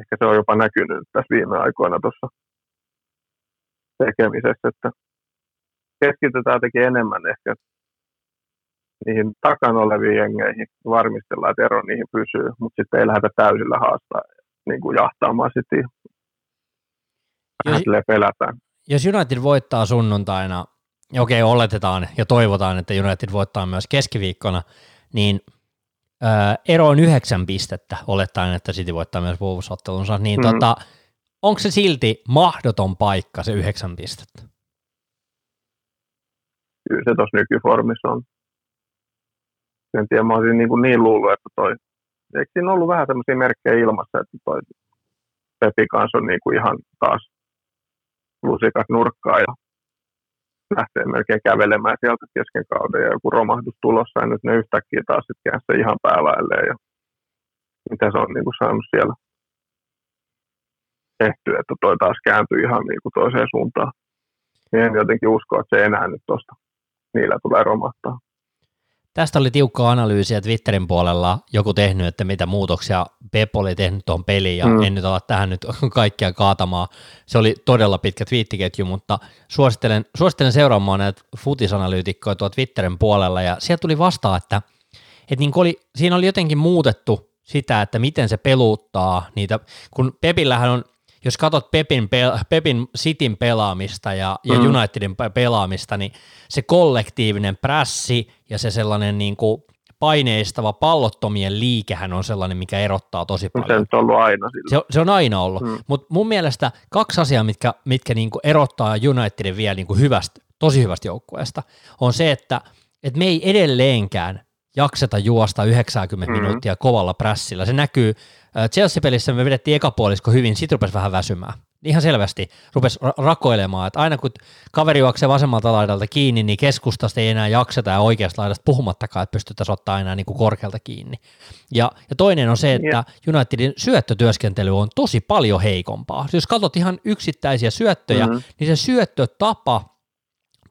ehkä se on jopa näkynyt tässä viime aikoina tuossa tekemisessä, että keskitytään jotenkin enemmän ehkä niihin takana oleviin jengeihin, varmistellaan, että ero niihin pysyy, mutta sitten ei lähdetä täysillä haastaa niin kuin jahtaamaan sitten. Vähän pelätään jos United voittaa sunnuntaina, okei okay, oletetaan ja toivotaan, että United voittaa myös keskiviikkona, niin ero on yhdeksän pistettä, olettaen, että City voittaa myös Wolves-ottelunsa, niin mm-hmm. tota, onko se silti mahdoton paikka se yhdeksän pistettä? Kyllä se tuossa nykyformissa on. En tiedä, mä olisin niin, kuin niin luullut, että toi, eikö siinä ollut vähän sellaisia merkkejä ilmassa, että toi Pepi kanssa on niin kuin ihan taas lusikat nurkkaa ja lähtee melkein kävelemään sieltä kesken kauden ja joku romahdus tulossa ja nyt ne yhtäkkiä taas sitten käy ihan päälailleen ja mitä se on niin kuin saanut siellä tehty, että toi taas kääntyy ihan niin kuin toiseen suuntaan. Niin en jotenkin usko, että se enää nyt tuosta niillä tulee romahtaa. Tästä oli tiukkaa analyysiä Twitterin puolella joku tehnyt, että mitä muutoksia Pep oli tehnyt tuohon peliin, ja mm. en nyt ala tähän nyt kaikkia kaatamaan. Se oli todella pitkä twiittiketju, mutta suosittelen, suosittelen seuraamaan näitä futisanalyytikkoja tuolla Twitterin puolella, ja sieltä tuli vastaan, että, että niin oli, siinä oli jotenkin muutettu sitä, että miten se peluuttaa niitä, kun Pepillähän on jos katsot Pepin, Pepin Cityn pelaamista ja, ja mm. Unitedin pelaamista, niin se kollektiivinen prässi ja se sellainen niin kuin paineistava pallottomien liikehän on sellainen, mikä erottaa tosi paljon. Se on ollut aina Se, se on aina ollut, mm. mutta mun mielestä kaksi asiaa, mitkä, mitkä niin kuin erottaa Unitedin vielä niin kuin hyvästä, tosi hyvästä joukkueesta, on se, että, että me ei edelleenkään jakseta juosta 90 mm-hmm. minuuttia kovalla prässillä. Se näkyy, Chelsea-pelissä me vedettiin ekapuolisko hyvin, sit rupesi vähän väsymään. Ihan selvästi rupesi rakoilemaan, että aina kun kaveri juoksee vasemmalta laidalta kiinni, niin keskustasta ei enää jakseta ja oikeasta laidasta puhumattakaan, että pystyttäisiin ottaa enää niin kuin korkealta kiinni. Ja, ja toinen on se, että Unitedin syöttötyöskentely on tosi paljon heikompaa. Jos katsot ihan yksittäisiä syöttöjä, mm-hmm. niin se syöttötapa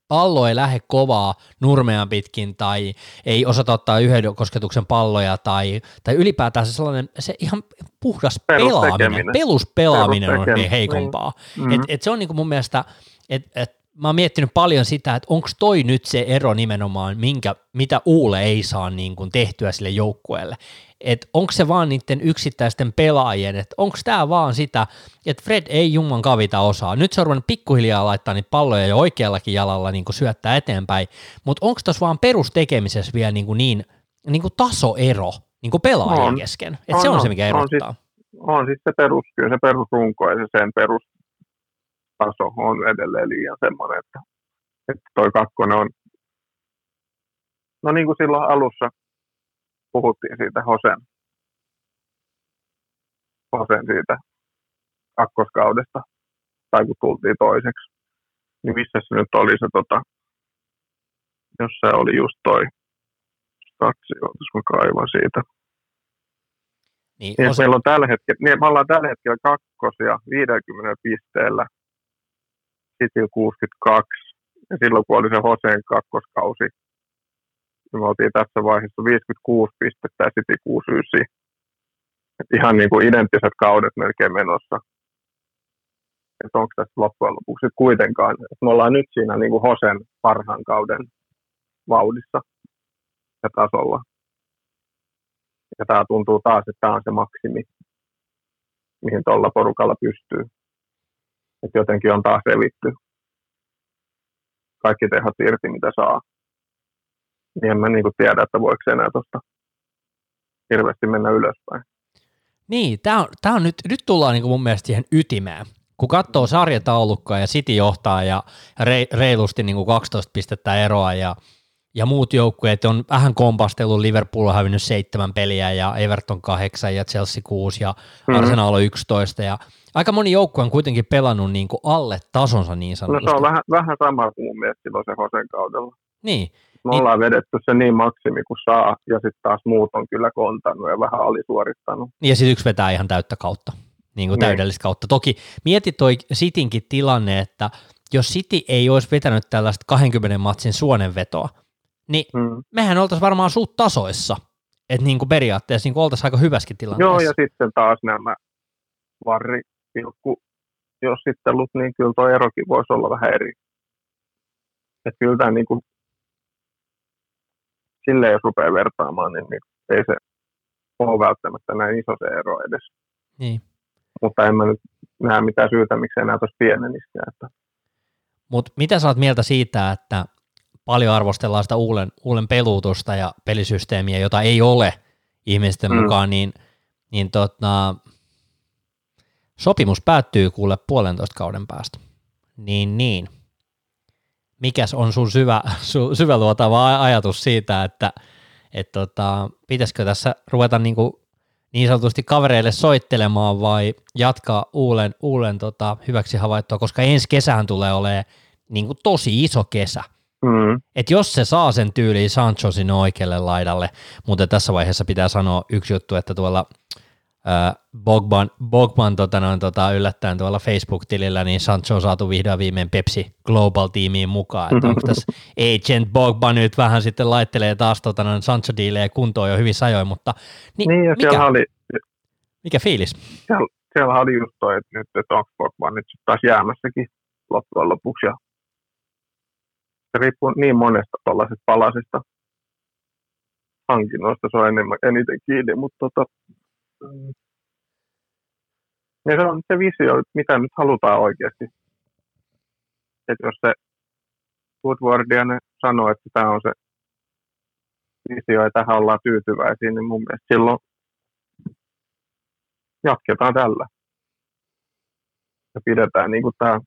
pallo ei lähde kovaa nurmean pitkin tai ei osata ottaa yhden kosketuksen palloja tai, tai ylipäätään se sellainen, se ihan puhdas pelaaminen, peluspelaaminen on niin heikompaa. Mm-hmm. Et, et se on niinku mun mielestä, että et, mä oon miettinyt paljon sitä, että onko toi nyt se ero nimenomaan, minkä, mitä Uule ei saa niin kuin tehtyä sille joukkueelle että onko se vaan niiden yksittäisten pelaajien, että onko tämä vaan sitä, että Fred ei jumman kavita osaa. Nyt se on ruvennut pikkuhiljaa laittaa niitä palloja jo oikeallakin jalalla niin syöttää eteenpäin, mutta onko tässä vaan perustekemisessä vielä niin, kuin niin, niin kuin tasoero niin kuin pelaajien on. kesken? Että on, se on, on se, mikä erottaa. On, sit, on siis se perus, kyllä se perusrunko ja se sen perustaso on edelleen liian semmoinen, että, että toi kakkonen on, no niin kuin silloin alussa puhuttiin siitä Hosen, Hosen siitä kakkoskaudesta, tai kun tultiin toiseksi, niin missä se nyt oli se, tota, jos se oli just toi statsi, jos mä kaivan siitä. Niin, niin osa... meillä on tällä hetkellä, niin me ollaan tällä hetkellä kakkosia 50 pisteellä, City 62, ja silloin kun oli se Hoseen kakkoskausi, me oltiin tässä vaiheessa 56 pistettä ja City 69. Et ihan niin kuin identtiset kaudet melkein menossa. Että onko tässä loppujen lopuksi kuitenkaan. Et me ollaan nyt siinä niin kuin Hosen parhaan kauden vauhdissa ja tasolla. Ja tämä tuntuu taas, että tämä on se maksimi, mihin tuolla porukalla pystyy. Että jotenkin on taas revitty kaikki tehot irti, mitä saa niin en mä niin tiedä, että voiko se enää tuosta hirveästi mennä ylöspäin. Niin, tämä on, tää on nyt, nyt tullaan niin mun mielestä siihen ytimään. Kun katsoo sarjataulukkoa ja City johtaa ja re, reilusti niin 12 pistettä eroa ja, ja muut joukkueet on vähän kompastellut, Liverpool on hävinnyt seitsemän peliä ja Everton kahdeksan ja Chelsea kuusi ja mm-hmm. Arsenal on 11 ja aika moni joukkue on kuitenkin pelannut niin kuin alle tasonsa niin sanotusti. No se on vähän, vähän sama kuin mun mielestä silloin se Hosen kaudella. Niin, me niin. ollaan vedetty se niin maksimi kuin saa, ja sitten taas muut on kyllä kontannut ja vähän alisuorittanut. Ja sitten yksi vetää ihan täyttä kautta, niin kuin niin. täydellistä kautta. Toki mieti toi Sitinkin tilanne, että jos City ei olisi vetänyt tällaista 20 matsin suonenvetoa, niin hmm. mehän oltaisiin varmaan suut tasoissa. Että niin kuin periaatteessa niin kuin oltaisiin aika hyväskin tilanteessa. Joo, ja sitten taas nämä varri jos sitten niin kyllä tuo erokin voisi olla vähän eri. Että kyllä tämä niin kuin silleen jos rupeaa vertaamaan, niin, niin ei se ole välttämättä näin iso se ero edes. Niin. Mutta en mä nyt näe mitään syytä, miksi enää tuossa pieneniskään. Että... Mutta mitä sä oot mieltä siitä, että paljon arvostellaan sitä uulen, uulen peluutusta ja pelisysteemiä, jota ei ole ihmisten mm. mukaan, niin, niin tota, sopimus päättyy kuule puolentoista kauden päästä. Niin, niin mikäs on sun syvä, su, syväluotava ajatus siitä, että et tota, pitäisikö tässä ruveta niinku niin sanotusti kavereille soittelemaan vai jatkaa uulen, uulen tota, hyväksi havaittua, koska ensi kesähän tulee olemaan niinku tosi iso kesä. Mm. Et jos se saa sen tyyliin Sancho sinne oikealle laidalle, mutta tässä vaiheessa pitää sanoa yksi juttu, että tuolla Bogban, Bogban tota noin, tota, yllättäen tuolla Facebook-tilillä, niin Sancho on saatu vihdoin viimein Pepsi Global-tiimiin mukaan, että onko tässä Agent Bogban nyt vähän sitten laittelee taas tota noin sancho diilejä kuntoon jo hyvin sajoin, mutta niin, niin ja mikä, siellä oli, mikä fiilis? Siellä, siellä oli just toi, että nyt että onko Bogban nyt taas jäämässäkin loppujen lopuksi ja se riippuu niin monesta tuollaisesta palasista hankinnoista, se on enemmän, eniten kiinni, mutta tota. Ja se on se visio, mitä nyt halutaan oikeasti. Että jos se Woodwardian sanoo, että tämä on se visio ja tähän ollaan tyytyväisiä, niin mun mielestä silloin jatketaan tällä. Ja pidetään niin kuin tämä,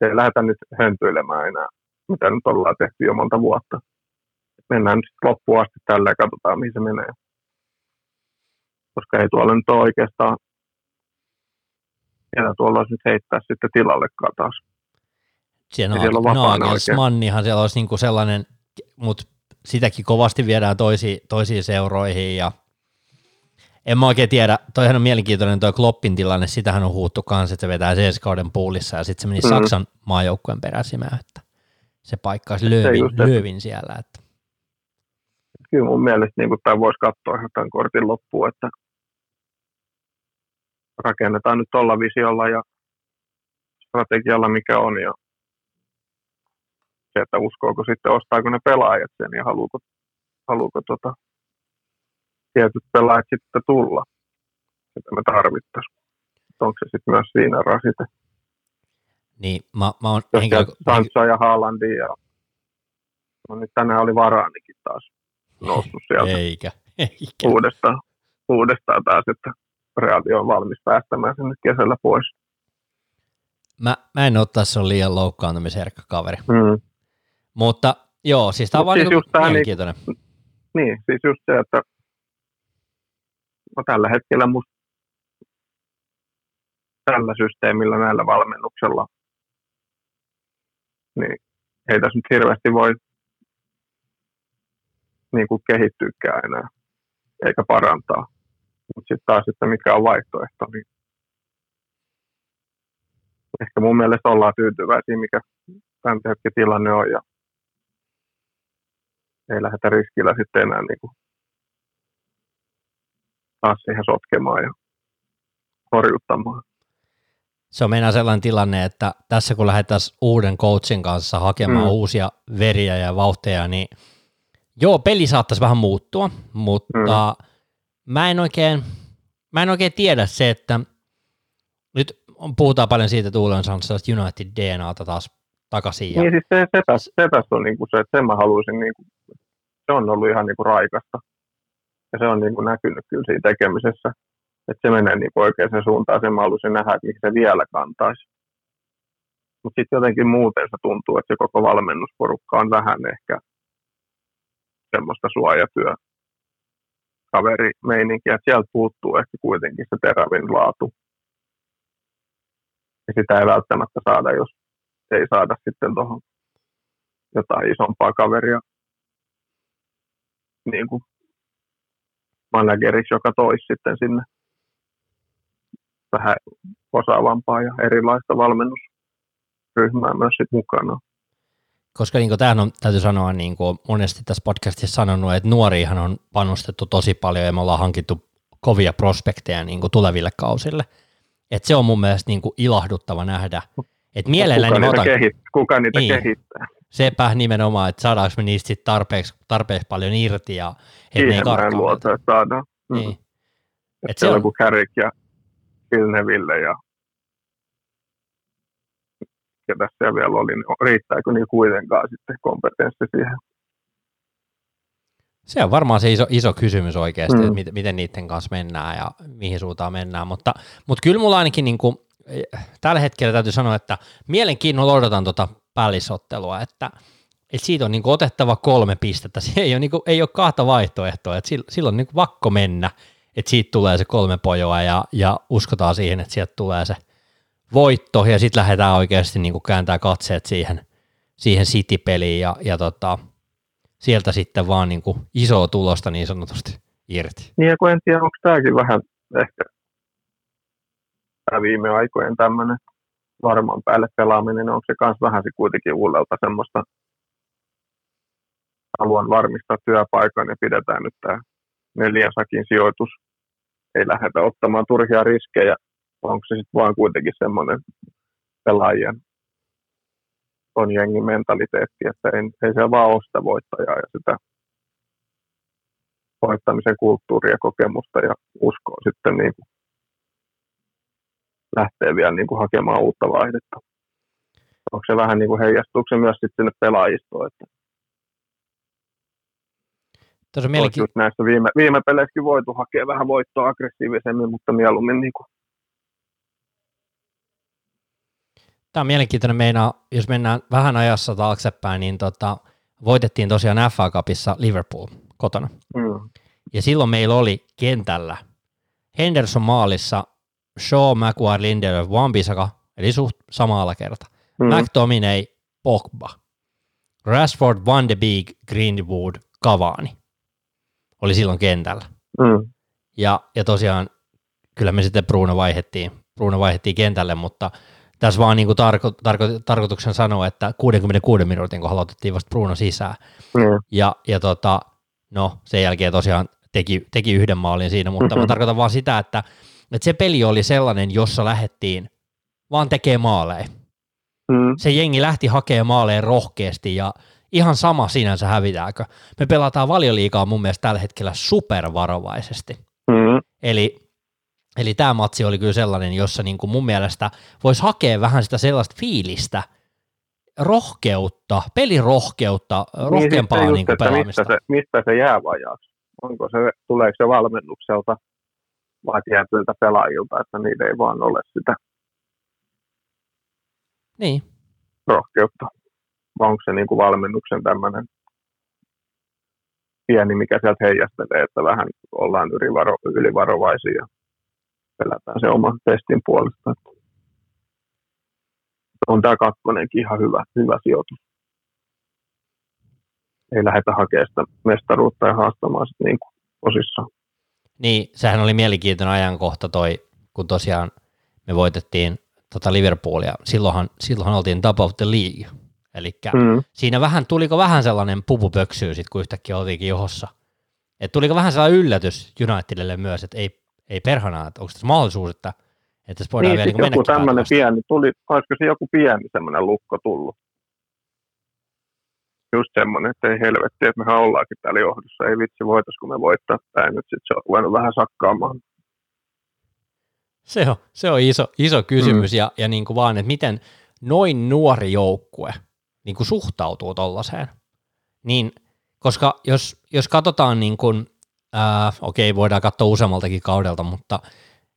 ei lähdetä nyt höntyilemään enää, mitä nyt ollaan tehty jo monta vuotta. mennään nyt loppuun asti tällä ja katsotaan, mihin se menee. Koska ei tuolla nyt ole oikeastaan, ketä tuolla olisi nyt heittää sitten tilallekaan taas. Siellä, siellä on Nagelsmannihan siellä olisi niinku sellainen, mutta sitäkin kovasti viedään toisi, toisiin seuroihin ja en mä oikein tiedä, toihan on mielenkiintoinen toi Kloppin tilanne, sitähän on huuttu kanssa, että se vetää CS-kauden puulissa ja sitten se meni mm. Saksan maajoukkueen peräsimään, että se paikkaisi löövin, löövin siellä. Että. Kyllä mun mielestä niin tämä voisi katsoa ihan tämän kortin loppuun, että rakennetaan nyt tuolla visiolla ja strategialla, mikä on, ja se, että uskooko sitten, ostaako ne pelaajat sen ja haluuko, haluuko tota, tietyt pelaajat sitten tulla, että me tarvittaisiin. Onko se sitten myös siinä rasite? Niin, mä, mä oon henkilö... Sansa ja Haalandi ja no nyt tänään oli Varaanikin taas noussut sieltä. Eikä, eikä. Uudestaan, uudestaan taas, että Reali on valmis päästämään sen nyt kesällä pois. Mä, mä en ottaa, se on liian loukkaantumisherkkä kaveri. Mm. Mutta joo, siis tämä on siis niin, mielenkiintoinen. Niin, niin, siis just se, että no tällä hetkellä musta tällä systeemillä, näillä valmennuksella, niin ei tässä nyt hirveästi voi niin kuin kehittyykään enää, eikä parantaa. Mutta sitten taas, että mikä on vaihtoehto, niin ehkä mun mielestä ollaan tyytyväisiä, mikä tämän hetken tilanne on, ja ei lähdetä riskillä sitten enää niin kuin taas siihen sotkemaan ja horjuttamaan. Se on meidän sellainen tilanne, että tässä kun lähdetään uuden coachin kanssa hakemaan mm. uusia veriä ja vauhteja, niin joo, peli saattaisi vähän muuttua, mutta mm. Mä, en oikein, mä en oikein tiedä se, että nyt puhutaan paljon siitä, että Uuden on sellaista United DNAta taas takaisin. Ja... Niin siis se, se, tässä, se tässä on niin kuin se, että sen mä haluaisin, niin kuin, se on ollut ihan niin kuin raikasta. Ja se on niin kuin näkynyt kyllä siinä tekemisessä, että se menee niin kuin oikeaan suuntaan. Sen mä haluaisin nähdä, että se vielä kantaisi. Mutta sitten jotenkin muuten se tuntuu, että se koko valmennusporukka on vähän ehkä semmoista suojatyö kaverimeininkiä, että sieltä puuttuu ehkä kuitenkin se terävin laatu. Ja sitä ei välttämättä saada, jos ei saada sitten tuohon jotain isompaa kaveria niin kuin manageriksi, joka toisi sitten sinne vähän osaavampaa ja erilaista valmennusryhmää myös sit mukana. Koska niin tämähän on, täytyy sanoa, niin kuin monesti tässä podcastissa sanonut, että nuoriihan on panostettu tosi paljon ja me ollaan hankittu kovia prospekteja niin kuin tuleville kausille. Et se on mun mielestä niin kuin ilahduttava nähdä. Et mielelläni kuka, niitä otan, kehit, kuka niitä niin, kehittää? Sepä nimenomaan, että saadaanko me niistä sit tarpeeksi, tarpeeksi paljon irti ja että ne ei karkaa. luota, että saadaan. Niin. Mm. Et se on kuin Carrick ja Vilneville ja ketä siellä vielä oli, niin riittääkö niin kuitenkaan sitten kompetenssi siihen? Se on varmaan se iso, iso kysymys oikeasti, mm. että miten, miten niiden kanssa mennään ja mihin suuntaan mennään, mutta, mutta kyllä mulla ainakin niin kuin, tällä hetkellä täytyy sanoa, että mielenkiinnolla odotan tuota päällisottelua, että, että siitä on niin otettava kolme pistettä, se ei ole, niin kuin, ei ole kahta vaihtoehtoa, että silloin on niin vakko mennä, että siitä tulee se kolme pojoa ja, ja uskotaan siihen, että sieltä tulee se voitto ja sitten lähdetään oikeasti niin kuin kääntää katseet siihen, siihen City-peliin ja, ja tota, sieltä sitten vaan niin kuin isoa tulosta niin sanotusti irti. Niin ja kun en tiedä, onko tämäkin vähän ehkä tämä viime aikojen tämmöinen varmaan päälle pelaaminen, onko se myös vähän se kuitenkin uudelta semmoista haluan varmistaa työpaikan ja pidetään nyt tämä neljänsakin sijoitus. Ei lähdetä ottamaan turhia riskejä. Onko se sitten vaan kuitenkin semmoinen pelaajien on jengin mentaliteetti, että ei, ei se vaan ole sitä voittajaa ja sitä voittamisen kulttuuria, kokemusta ja uskoa sitten niin kuin lähtee vielä niin kuin hakemaan uutta vaihdetta. Onko se vähän niin kuin heijastuuko se myös sitten sinne pelaajistoon, että Tuossa mielenki... just näissä viime, viime peleissäkin voitu hakea vähän voittoa aggressiivisemmin, mutta mieluummin niin kuin Tämä on mielenkiintoinen meinaa, jos mennään vähän ajassa taaksepäin, niin tota, voitettiin tosiaan FA Cupissa Liverpool kotona. Mm. Ja silloin meillä oli kentällä Henderson maalissa, Shaw, Maguire, Lindelöf, Wan-Bissaka, eli suht samalla kerta. Mm. McTominay, Pogba. Rashford, Van de Beek, Greenwood, Cavani oli silloin kentällä. Mm. Ja, ja tosiaan kyllä me sitten Bruno vaihettiin, Bruno vaihettiin kentälle, mutta tässä vaan niin kuin tarko, tarko, tarkoituksen sanoa, että 66 minuutin kohdalla otettiin vasta Bruno sisään. Mm. Ja, ja tota, no sen jälkeen tosiaan teki, teki yhden maalin siinä, mutta mm-hmm. mä tarkoitan vaan sitä, että, että se peli oli sellainen, jossa lähdettiin vaan tekee maaleja. Mm. Se jengi lähti hakemaan maaleja rohkeasti ja ihan sama sinänsä hävitääkö. Me pelataan valioliikaa mun mielestä tällä hetkellä supervarovaisesti. Mm. Eli, eli tämä matsi oli kyllä sellainen, jossa niin kuin mun mielestä voisi hakea vähän sitä sellaista fiilistä, rohkeutta, pelirohkeutta, niin, rohkeampaa niin, niin kuin pelaamista. Mistä se, mistä se jää vajaaksi? Onko se, tuleeko se valmennukselta vai tietyiltä pelaajilta, että niitä ei vaan ole sitä niin. rohkeutta? Vai onko se niin kuin valmennuksen tämmöinen pieni, mikä sieltä heijastelee, että vähän ollaan ylivaro, ylivarovaisia pelätään se oman testin puolesta. On tämä kakkonenkin ihan hyvä, hyvä sijoitus. Ei lähdetä hakemaan sitä mestaruutta ja haastamaan sitä niin kuin tosissaan. Niin, sehän oli mielenkiintoinen ajankohta toi, kun tosiaan me voitettiin tota Liverpoolia. Silloinhan, silloinhan oltiin top of the league Eli mm. siinä vähän, tuliko vähän sellainen pupupöksyy sitten, kun yhtäkkiä oltiinkin johossa. Et tuliko vähän sellainen yllätys Unitedille myös, että ei, ei perhana, että onko tässä mahdollisuus, että, että tässä voidaan niin, vielä niin joku tämmöinen pieni, tuli, olisiko se joku pieni semmoinen lukko tullut? Just semmoinen, että ei helvetti, että mehän ollaankin täällä johdossa, ei vitsi voitaisiko me voittaa tämä nyt sitten se on ruvennut vähän sakkaamaan. Se on, se on iso, iso kysymys mm. ja, ja niin kuin vaan, että miten noin nuori joukkue – niin kuin suhtautuu tollaiseen. Niin, koska jos, jos katsotaan niin kuin, ää, okei, voidaan katsoa useammaltakin kaudelta, mutta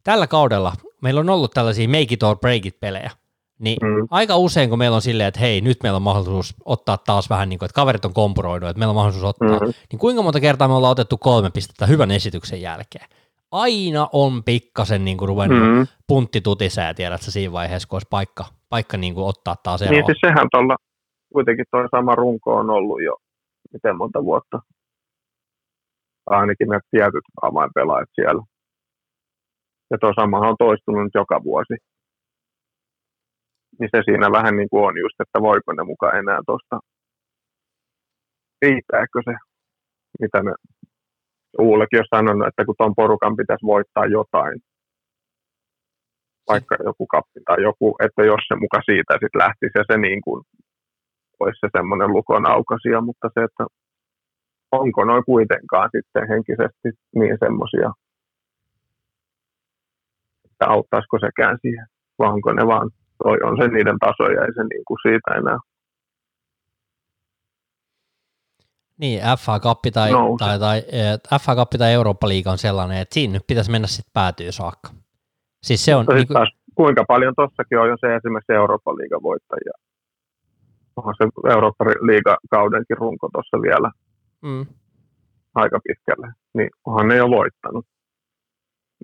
tällä kaudella meillä on ollut tällaisia make it or break it pelejä, niin mm. aika usein, kun meillä on silleen, että hei, nyt meillä on mahdollisuus ottaa taas vähän niin kuin, että kaverit on kompuroinut, että meillä on mahdollisuus ottaa, mm. niin kuinka monta kertaa me ollaan otettu kolme pistettä hyvän esityksen jälkeen? Aina on pikkasen niin kuin ruvennut mm. puntti tutisee, tiedätkö, siinä vaiheessa, kun olisi paikka, paikka niin kuin ottaa taas eroa. Niin siis sehän tuolla kuitenkin tuo sama runko on ollut jo miten monta vuotta. Ainakin ne tietyt avainpelaajat siellä. Ja tuo samahan on toistunut nyt joka vuosi. Niin se siinä vähän niin kuin on just, että voiko ne mukaan enää tuosta, riittääkö se, mitä ne Uulekin on sanonut, että kun tuon porukan pitäisi voittaa jotain, vaikka joku kappi tai joku, että jos se muka siitä sitten lähtisi ja se niin kuin olisi se semmoinen lukon aukasia, mutta se, että onko noin kuitenkaan sitten henkisesti niin semmoisia, että auttaisiko sekään siihen, vai onko ne vaan, toi on se niiden taso ja ei se niin kuin siitä enää. Niin, FA Cup tai, tai, tai, eh, FA Cup tai Eurooppa-liiga on sellainen, että siinä nyt pitäisi mennä sitten päätyy saakka. Siis se on... Niin kuin... taas, kuinka paljon tossakin on jo se esimerkiksi Eurooppa-liigan voittajia onhan se Eurooppa-liigakaudenkin runko tuossa vielä mm. aika pitkälle, niin onhan ne jo voittanut.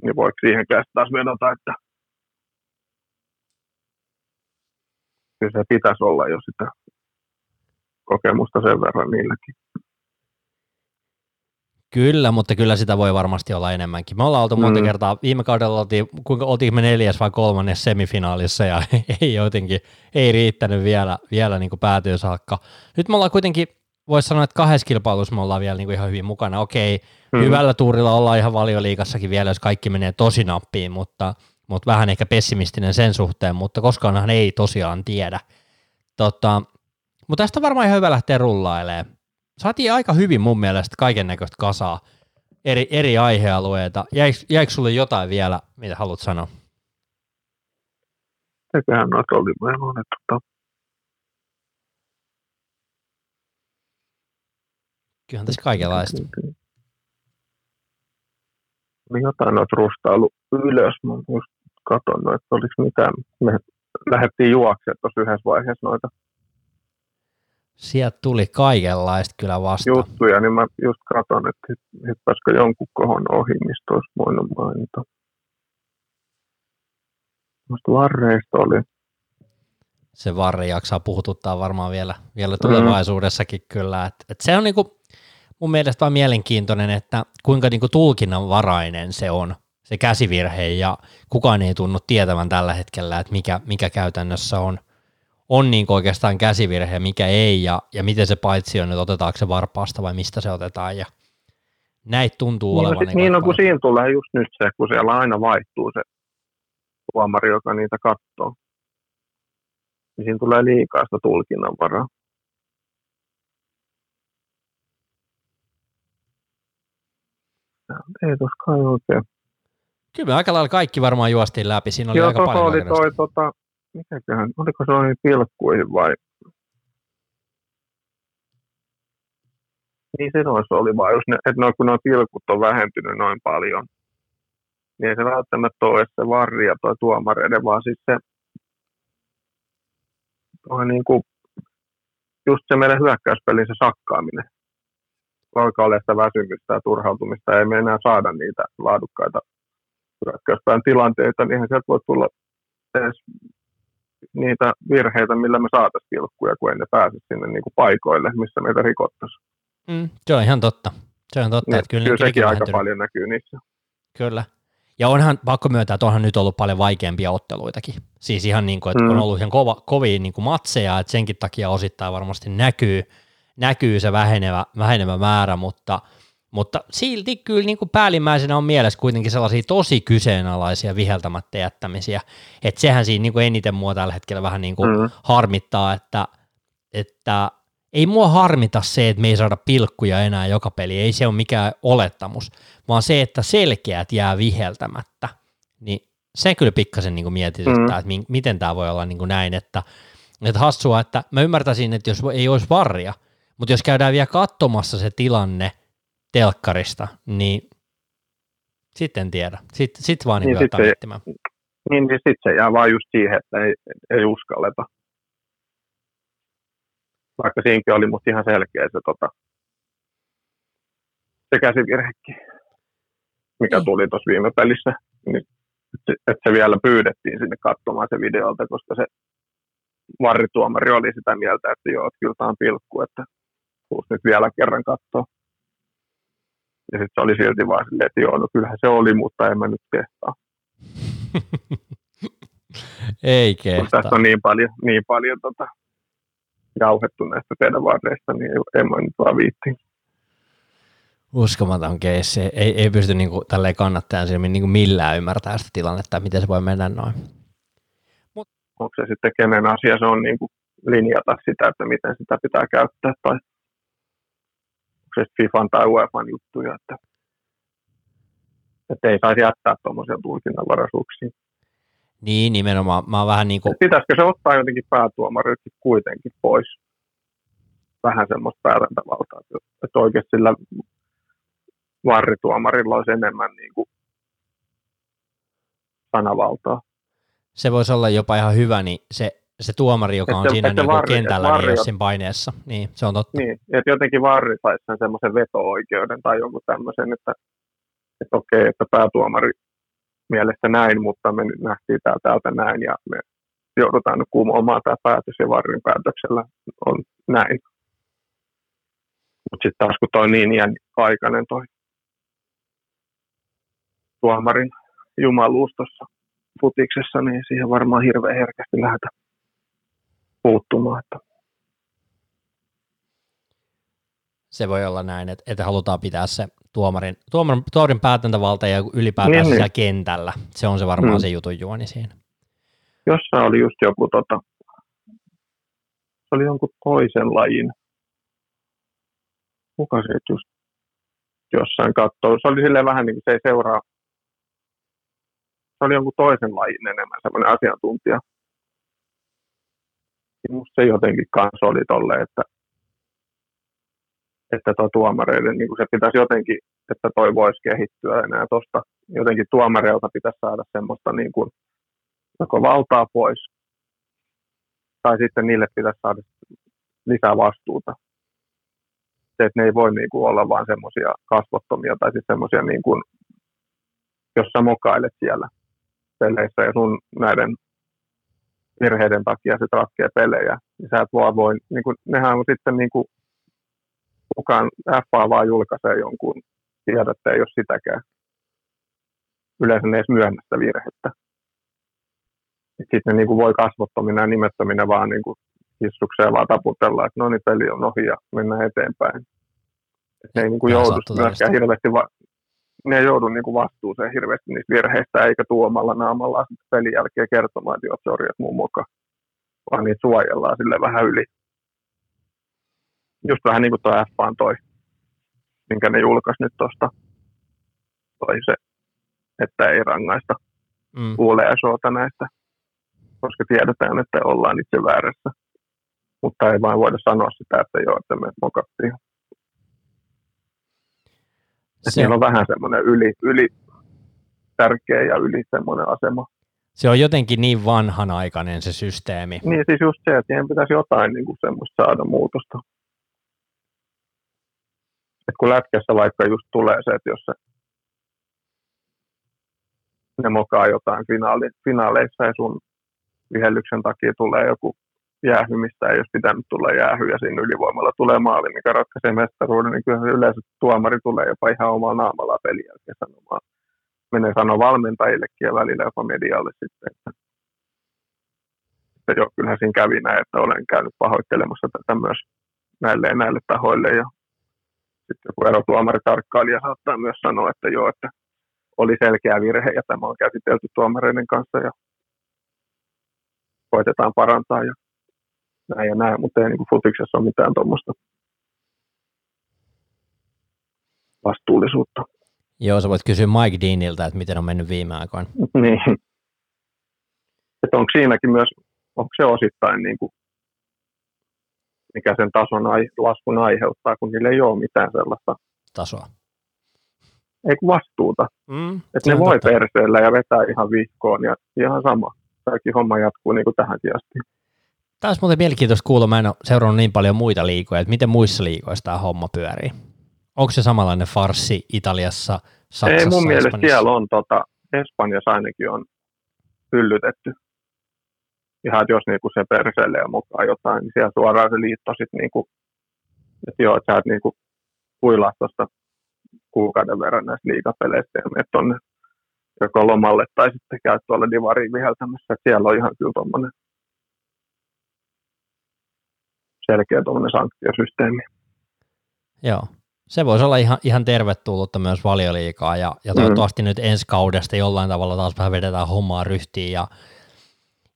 Niin voiko siihen taas vedota, että kyllä se pitäisi olla jo sitä kokemusta sen verran niilläkin. Kyllä, mutta kyllä sitä voi varmasti olla enemmänkin. Me ollaan oltu monta mm. kertaa, viime kaudella oltiin, kuinka oltiin me neljäs vai kolmannes semifinaalissa ja ei jotenkin, ei riittänyt vielä, vielä niin kuin päätyä saakka. Nyt me ollaan kuitenkin, voisi sanoa, että kahdessa kilpailussa me ollaan vielä niin kuin ihan hyvin mukana. Okei, mm. hyvällä tuurilla ollaan ihan valioliikassakin vielä, jos kaikki menee tosi nappiin, mutta, mutta vähän ehkä pessimistinen sen suhteen, mutta koskaanhan ei tosiaan tiedä. Tota, mutta tästä on varmaan ihan hyvä lähteä rullailemaan saatiin aika hyvin mun mielestä kaiken näköistä kasaa, eri, eri aihealueita. Jäikö, jäikö sulle jotain vielä, mitä haluat sanoa? Teköhän noita oli meillä että Kyllähän tässä kaikenlaista. Niin jotain noita rustailu ylös. Mä just katon, että oliko mitään. Me lähdettiin juoksemaan tuossa yhdessä vaiheessa noita Sieltä tuli kaikenlaista kyllä vastaan. Juttuja, niin mä just katson, että hyppäskö jonkun kohon ohi, mistä olisi voinut mainita. Musta varreista oli. Se varre jaksaa puhututtaa varmaan vielä, vielä tulevaisuudessakin mm. kyllä. Et, et se on niinku, mun mielestä vaan mielenkiintoinen, että kuinka niinku tulkinnanvarainen se on, se käsivirhe, ja kukaan ei tunnu tietävän tällä hetkellä, että mikä, mikä käytännössä on, on niin oikeastaan käsivirhe, mikä ei, ja, ja miten se paitsi on, että otetaanko se varpaasta vai mistä se otetaan, ja näitä tuntuu niin, olevan. Niin, niin no, kun siinä tulee just nyt se, kun siellä aina vaihtuu se tuomari, joka niitä katsoo, niin siinä tulee liikaa sitä tulkinnanvaraa. Ei toskaan oikein. Kyllä me aika lailla kaikki varmaan juostiin läpi. Siinä oli Joo, aika paljon oli toi, tota, mikäköhän, oliko se noin pilkkuihin vai? Niin se noissa oli vaan, jos ne, että noin, kun nuo pilkut on vähentynyt noin paljon, niin ei se välttämättä ole se varri ja tuo tuomareiden, vaan siis se, on niin kuin, just se meidän hyökkäyspelin se sakkaaminen. Alkaa olla sitä väsymystä ja turhautumista, ei me enää saada niitä laadukkaita hyökkäyspään tilanteita, niin sieltä voi tulla edes niitä virheitä, millä me saataisiin pilkkuja, kun ei ne pääse sinne niin kuin paikoille, missä meitä rikottaisiin. Mm, se on ihan totta. Se on totta, niin, että kyllä, kyllä sekin aika paljon näkyy niissä. Kyllä. Ja onhan pakko myöntää, että onhan nyt ollut paljon vaikeampia otteluitakin. Siis ihan niin kuin, että mm. on ollut ihan kova, kovia niin kuin matseja, että senkin takia osittain varmasti näkyy, näkyy se vähenevä, vähenevä määrä, mutta, mutta silti kyllä niin kuin päällimmäisenä on mielessä kuitenkin sellaisia tosi kyseenalaisia viheltämättä jättämisiä, että sehän siinä niin kuin eniten mua tällä hetkellä vähän niin kuin mm. harmittaa, että, että ei mua harmita se, että me ei saada pilkkuja enää joka peli, ei se ole mikään olettamus, vaan se, että selkeät jää viheltämättä, niin se kyllä pikkasen niin mietityttää, mm. että mi- miten tämä voi olla niin kuin näin, että, että hassua, että mä ymmärtäisin, että jos ei olisi varria, mutta jos käydään vielä katsomassa se tilanne telkkarista, niin sitten tiedä. Sitten sit vaan niin, niin sit miettimään. Niin, niin sitten se jää vaan just siihen, että ei, ei uskalleta vaikka siinäkin oli musta ihan selkeä se, tota, se käsivirhekin, mikä mm. tuli tuossa viime pelissä. Niin, että se vielä pyydettiin sinne katsomaan se videolta, koska se varrituomari oli sitä mieltä, että joo, että kyllä tämä on pilkku, että tuus nyt vielä kerran katsoa. Ja sitten se oli silti vaan silleen, että joo, no kyllähän se oli, mutta en mä nyt testaa. Ei kehtaa. Tässä on niin paljon, niin paljon tota, jauhettu näistä teidän varreista, niin ei mä nyt vaan viitti. Uskomaton keissi. Ei, ei pysty niin kuin, tälleen kannattajan silmin niin kuin millään ymmärtämään sitä tilannetta, miten se voi mennä noin. Mut. Onko se sitten kenen asia se on niin kuin linjata sitä, että miten sitä pitää käyttää, tai se FIFAn tai UEFan juttuja, että, että ei saisi jättää tuommoisia tulkinnanvaraisuuksia. Niin, nimenomaan. Mä vähän niin kuin... Pitäisikö se ottaa jotenkin päätuomarilta kuitenkin pois? Vähän semmoista päätäntävaltaa. Että oikeasti sillä varrituomarilla olisi enemmän niin kuin sanavaltaa. Se voisi olla jopa ihan hyvä, niin se, se tuomari, joka on että, siinä että niin varri, kentällä, varri, niin siinä paineessa. Niin, se on totta. Niin, että jotenkin varri saisi sen semmoisen veto-oikeuden tai jonkun tämmöisen, että, että okei, että päätuomari mielestä näin, mutta me nyt nähtiin tämä täältä näin ja me joudutaan nyt kumoamaan tämä päätös ja varrin päätöksellä on näin. Mutta sitten taas kun toi niin iän aikainen toi tuomarin jumaluus tuossa futiksessa, niin siihen varmaan hirveän herkästi lähdetä puuttumaan. Se voi olla näin, että, että halutaan pitää se tuomarin, tuomarin, tuomarin päätäntävalta ja ylipäätään niin, siellä niin. kentällä. Se on se varmaan mm. se jutun juoni siinä. Jossain oli just joku, tota, se oli jonkun toisen lajin, kuka se just jossain katsoo. Se oli silleen vähän niin kuin se ei seuraa, se oli jonkun toisen lajin enemmän semmoinen asiantuntija. Minusta se jotenkin kanssa oli tolle, että että tuo tuomareiden, niin se pitäisi jotenkin, että toi voisi kehittyä enää tuosta. Jotenkin tuomareilta pitäisi saada semmoista niin kuin, joko valtaa pois, tai sitten niille pitäisi saada lisää vastuuta. Se, että ne ei voi niin kuin, olla vain semmoisia kasvottomia tai siis semmoisia, niin kuin, jos sä mokailet siellä peleissä ja sun näiden virheiden takia sit ratkee pelejä, niin sä et vaan voi, niin kuin, nehän on sitten niin kuin, kukaan FA vaan julkaisee jonkun tiedätte, ei ole sitäkään. Yleensä ne edes myönnä sitä virhettä. Sitten ne niin kuin voi kasvottomina ja nimettöminä vaan niin kuin hissukseen vaan taputella, että no niin, peli on ohi ja mennään eteenpäin. Et ne ei niin kuin joudu myöskään hirveästi, va- ne ei joudu niin kuin vastuuseen hirveästi niistä virheistä, eikä tuomalla naamalla pelin jälkeen kertomaan, että joo, sorry, että muun mukaan. Vaan niitä suojellaan sille vähän yli. Just vähän niin kuin tuo F toi, minkä ne julkaisi nyt tuosta, toi se, että ei rangaista mm. ULSOta näistä, koska tiedetään, että ollaan itse väärässä mutta ei vain voida sanoa sitä, että joo, että me mokattiin. Se... On vähän semmoinen yli, yli tärkeä ja yli semmoinen asema. Se on jotenkin niin vanhanaikainen se systeemi. Niin, siis just se, että siihen pitäisi jotain niin kuin semmoista saada muutosta. Et kun lätkässä vaikka just tulee se, että jos se ne mokaa jotain finaali, finaaleissa ja sun vihellyksen takia tulee joku jäähymistä ei olisi pitänyt tulla jäähy ja siinä ylivoimalla tulee maali, mikä ratkaisee mestaruuden, niin kyllä yleensä tuomari tulee jopa ihan omalla naamalla pelin jälkeen sanomaan. Menee sanoa valmentajillekin ja välillä jopa medialle sitten, että, että joo, kyllähän siinä kävi näin, että olen käynyt pahoittelemassa tätä myös näille ja näille tahoille ja sitten joku erotuomaritarkkailija saattaa myös sanoa, että joo, että oli selkeä virhe ja tämä on käsitelty tuomareiden kanssa ja koitetaan parantaa ja näin ja näin, mutta ei niin kuin futiksessa ole mitään tuommoista vastuullisuutta. Joo, sä voit kysyä Mike Deanilta, että miten on mennyt viime aikoina. niin. Että onko siinäkin myös, onko se osittain niin kuin, mikä sen tason ai, laskun aiheuttaa, kun niillä ei ole mitään sellaista tasoa. Ei vastuuta. Mm, että ne voi perseellä ja vetää ihan vihkoon ja ihan sama. Kaikki homma jatkuu niin kuin tähänkin asti. Tämä olisi muuten mielenkiintoista kuulla, mä en ole seurannut niin paljon muita liikoja, että miten muissa liikoissa tämä homma pyörii. Onko se samanlainen farsi Italiassa, Saksassa, Ei mun mielestä Espanjassa? siellä on, tota, Espanjassa ainakin on hyllytetty. Ihan, että jos niinku se perseelle ja mukaan jotain, niin siellä suoraan se liitto sitten niinku, että joo, että sä et niinku kuilaa tuosta kuukauden verran näistä liikapeleistä ja menet tonne joko lomalle tai sitten käyt tuolla divariin viheltämässä. Siellä on ihan kyllä tuommoinen selkeä sanktiosysteemi. Joo. Se voisi olla ihan, ihan tervetullutta myös valioliikaa ja, ja toivottavasti mm. nyt ensi kaudesta jollain tavalla taas vähän vedetään hommaa ryhtiin ja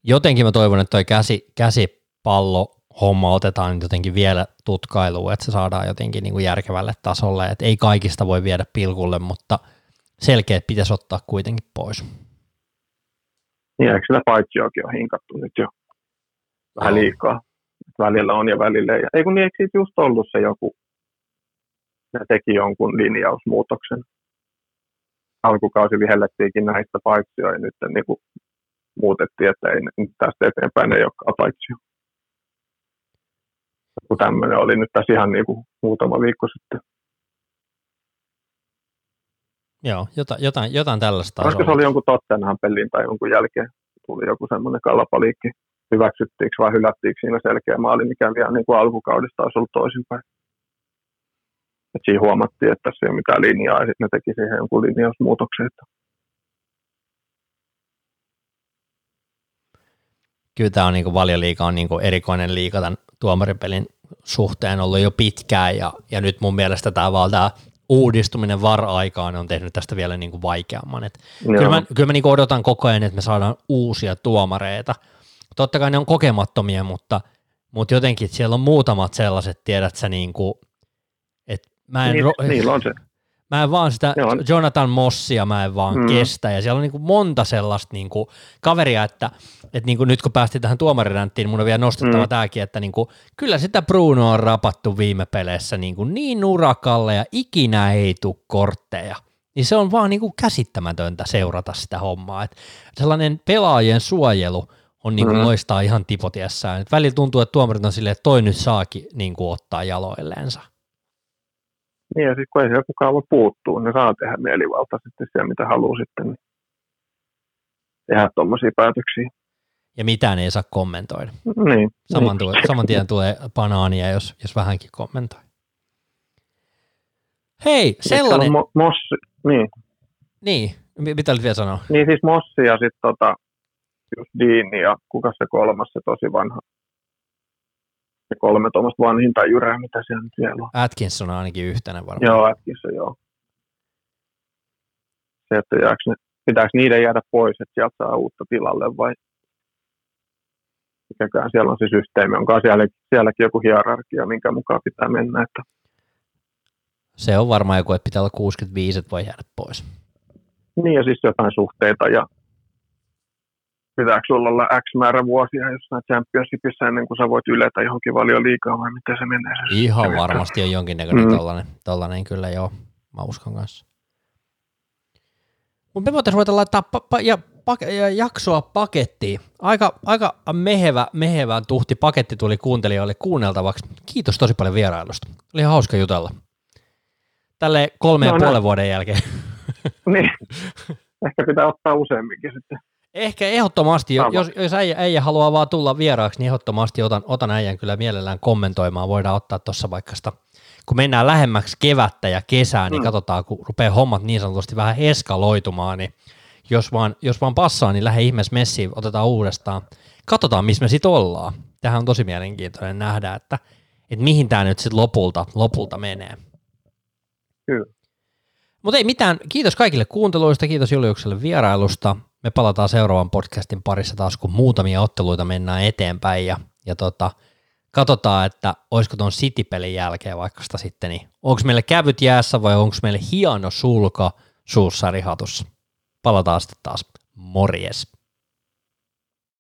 jotenkin mä toivon, että toi käsi, käsipallo homma otetaan jotenkin vielä tutkailuun, että se saadaan jotenkin niin kuin järkevälle tasolle, että ei kaikista voi viedä pilkulle, mutta selkeät pitäisi ottaa kuitenkin pois. Niin, eikö sitä paitsi on hinkattu nyt jo vähän liikaa? Välillä on ja välillä ei. Ei kun niin, eikö siitä just ollut se joku, ne teki jonkun linjausmuutoksen. Alkukausi vihellettiinkin näistä paitsioja ja nyt niin kuin muutettiin, että ei, nyt tästä eteenpäin ei olekaan paitsio. Kun tämmöinen oli nyt tässä ihan niin kuin muutama viikko sitten. Joo, jotain, jotain, jotain tällaista. Koska se oli jonkun Tottenham pelin tai jonkun jälkeen tuli joku semmoinen kalapaliikki hyväksyttiinkö vai hylättiinkö siinä selkeä maali, mikä vielä niin kuin alkukaudesta olisi ollut toisinpäin. Et siinä huomattiin, että tässä ei ole mitään linjaa, ja sitten ne teki siihen jonkun linjausmuutoksen. Että... Kyllä tämä on niin valioliika on niin erikoinen liika tämän tuomaripelin suhteen ollut jo pitkään, ja, ja nyt mun mielestä tämä vaan tämä uudistuminen var-aikaan on tehnyt tästä vielä niin kuin vaikeamman. Et kyllä mä, kyllä mä niin odotan koko ajan, että me saadaan uusia tuomareita – totta kai ne on kokemattomia, mutta, mutta jotenkin siellä on muutamat sellaiset, tiedät sä, niin kuin, että mä en, niin, ro- niillä on se. Mä en vaan sitä Jonathan Mossia mä en vaan mm. kestä, ja siellä on niin kuin monta sellaista niin kuin kaveria, että, että niin kuin nyt kun päästiin tähän tuomariränttiin, niin mun on vielä nostettava mm. tämäkin, että niin kuin, kyllä sitä Bruno on rapattu viime peleissä niin, kuin niin urakalle, ja ikinä ei tule kortteja. Niin se on vaan niin kuin käsittämätöntä seurata sitä hommaa. Että sellainen pelaajien suojelu on niin kuin mm. loistaa ihan tipotiessään. Et välillä tuntuu, että tuomarit on silleen, että toi nyt saakin niin kuin ottaa jaloilleensa. Niin ja sitten kun ei siellä kukaan voi puuttua, niin saa tehdä mielivaltaisesti siellä, mitä haluaa sitten tehdä tuommoisia päätöksiä. Ja mitään ei saa kommentoida. Niin. Saman, niin. Tulee, saman tien tulee banaania, jos, jos vähänkin kommentoi. Hei, sellainen... Mo- mossi, niin. Niin, mitä olit vielä sanoa? Niin siis Mossi ja sitten tota, just Dean ja kuka se kolmas, se tosi vanha. Se kolme tuommoista vanhinta jyrää, mitä siellä nyt vielä on. Atkinson on ainakin yhtenä varmaan. Joo, Atkinson, joo. Se, että jääkö ne, pitääkö niiden jäädä pois, että sieltä saa uutta tilalle vai mikäkään siellä on se systeemi, onko siellä, sielläkin joku hierarkia, minkä mukaan pitää mennä. Että... Se on varmaan joku, että pitää olla 65, että voi jäädä pois. Niin ja siis jotain suhteita ja pitääkö sulla olla X määrä vuosia jossain championshipissa ennen kuin sä voit yletä johonkin valio liikaa vai miten se menee? Se Ihan varmasti on jonkinnäköinen mm. tollainen, tollainen kyllä joo, mä uskon kanssa. Mutta me voitaisiin ruveta laittaa pa- pa- ja, pa- ja jaksoa pakettiin. Aika, aika mehevä, mehevä tuhti paketti tuli kuuntelijoille kuunneltavaksi. Kiitos tosi paljon vierailusta. Oli ihan hauska jutella. Tälle kolme no, ja puolen vuoden jälkeen. niin. Ehkä pitää ottaa useamminkin sitten. Ehkä ehdottomasti, Sama. jos, jos äijä, äijä haluaa vaan tulla vieraaksi, niin ehdottomasti otan, otan äijän kyllä mielellään kommentoimaan. Voidaan ottaa tuossa vaikka sitä, kun mennään lähemmäksi kevättä ja kesää, niin mm. katsotaan, kun rupeaa hommat niin sanotusti vähän eskaloitumaan, niin jos vaan, jos vaan passaa, niin lähde ihmeessä messiin, otetaan uudestaan. Katsotaan, missä me sitten ollaan. Tähän on tosi mielenkiintoinen nähdä, että, että mihin tämä nyt sitten lopulta, lopulta menee. Kyllä. Mutta ei mitään, kiitos kaikille kuunteluista, kiitos Juliukselle vierailusta. Me palataan seuraavan podcastin parissa taas, kun muutamia otteluita mennään eteenpäin ja, ja tota, katsotaan, että olisiko tuon City-pelin jälkeen vaikka sitä sitten, niin onko meille kävyt jäässä vai onko meille hieno sulka suussa rihatussa. Palataan sitten taas. Morjes.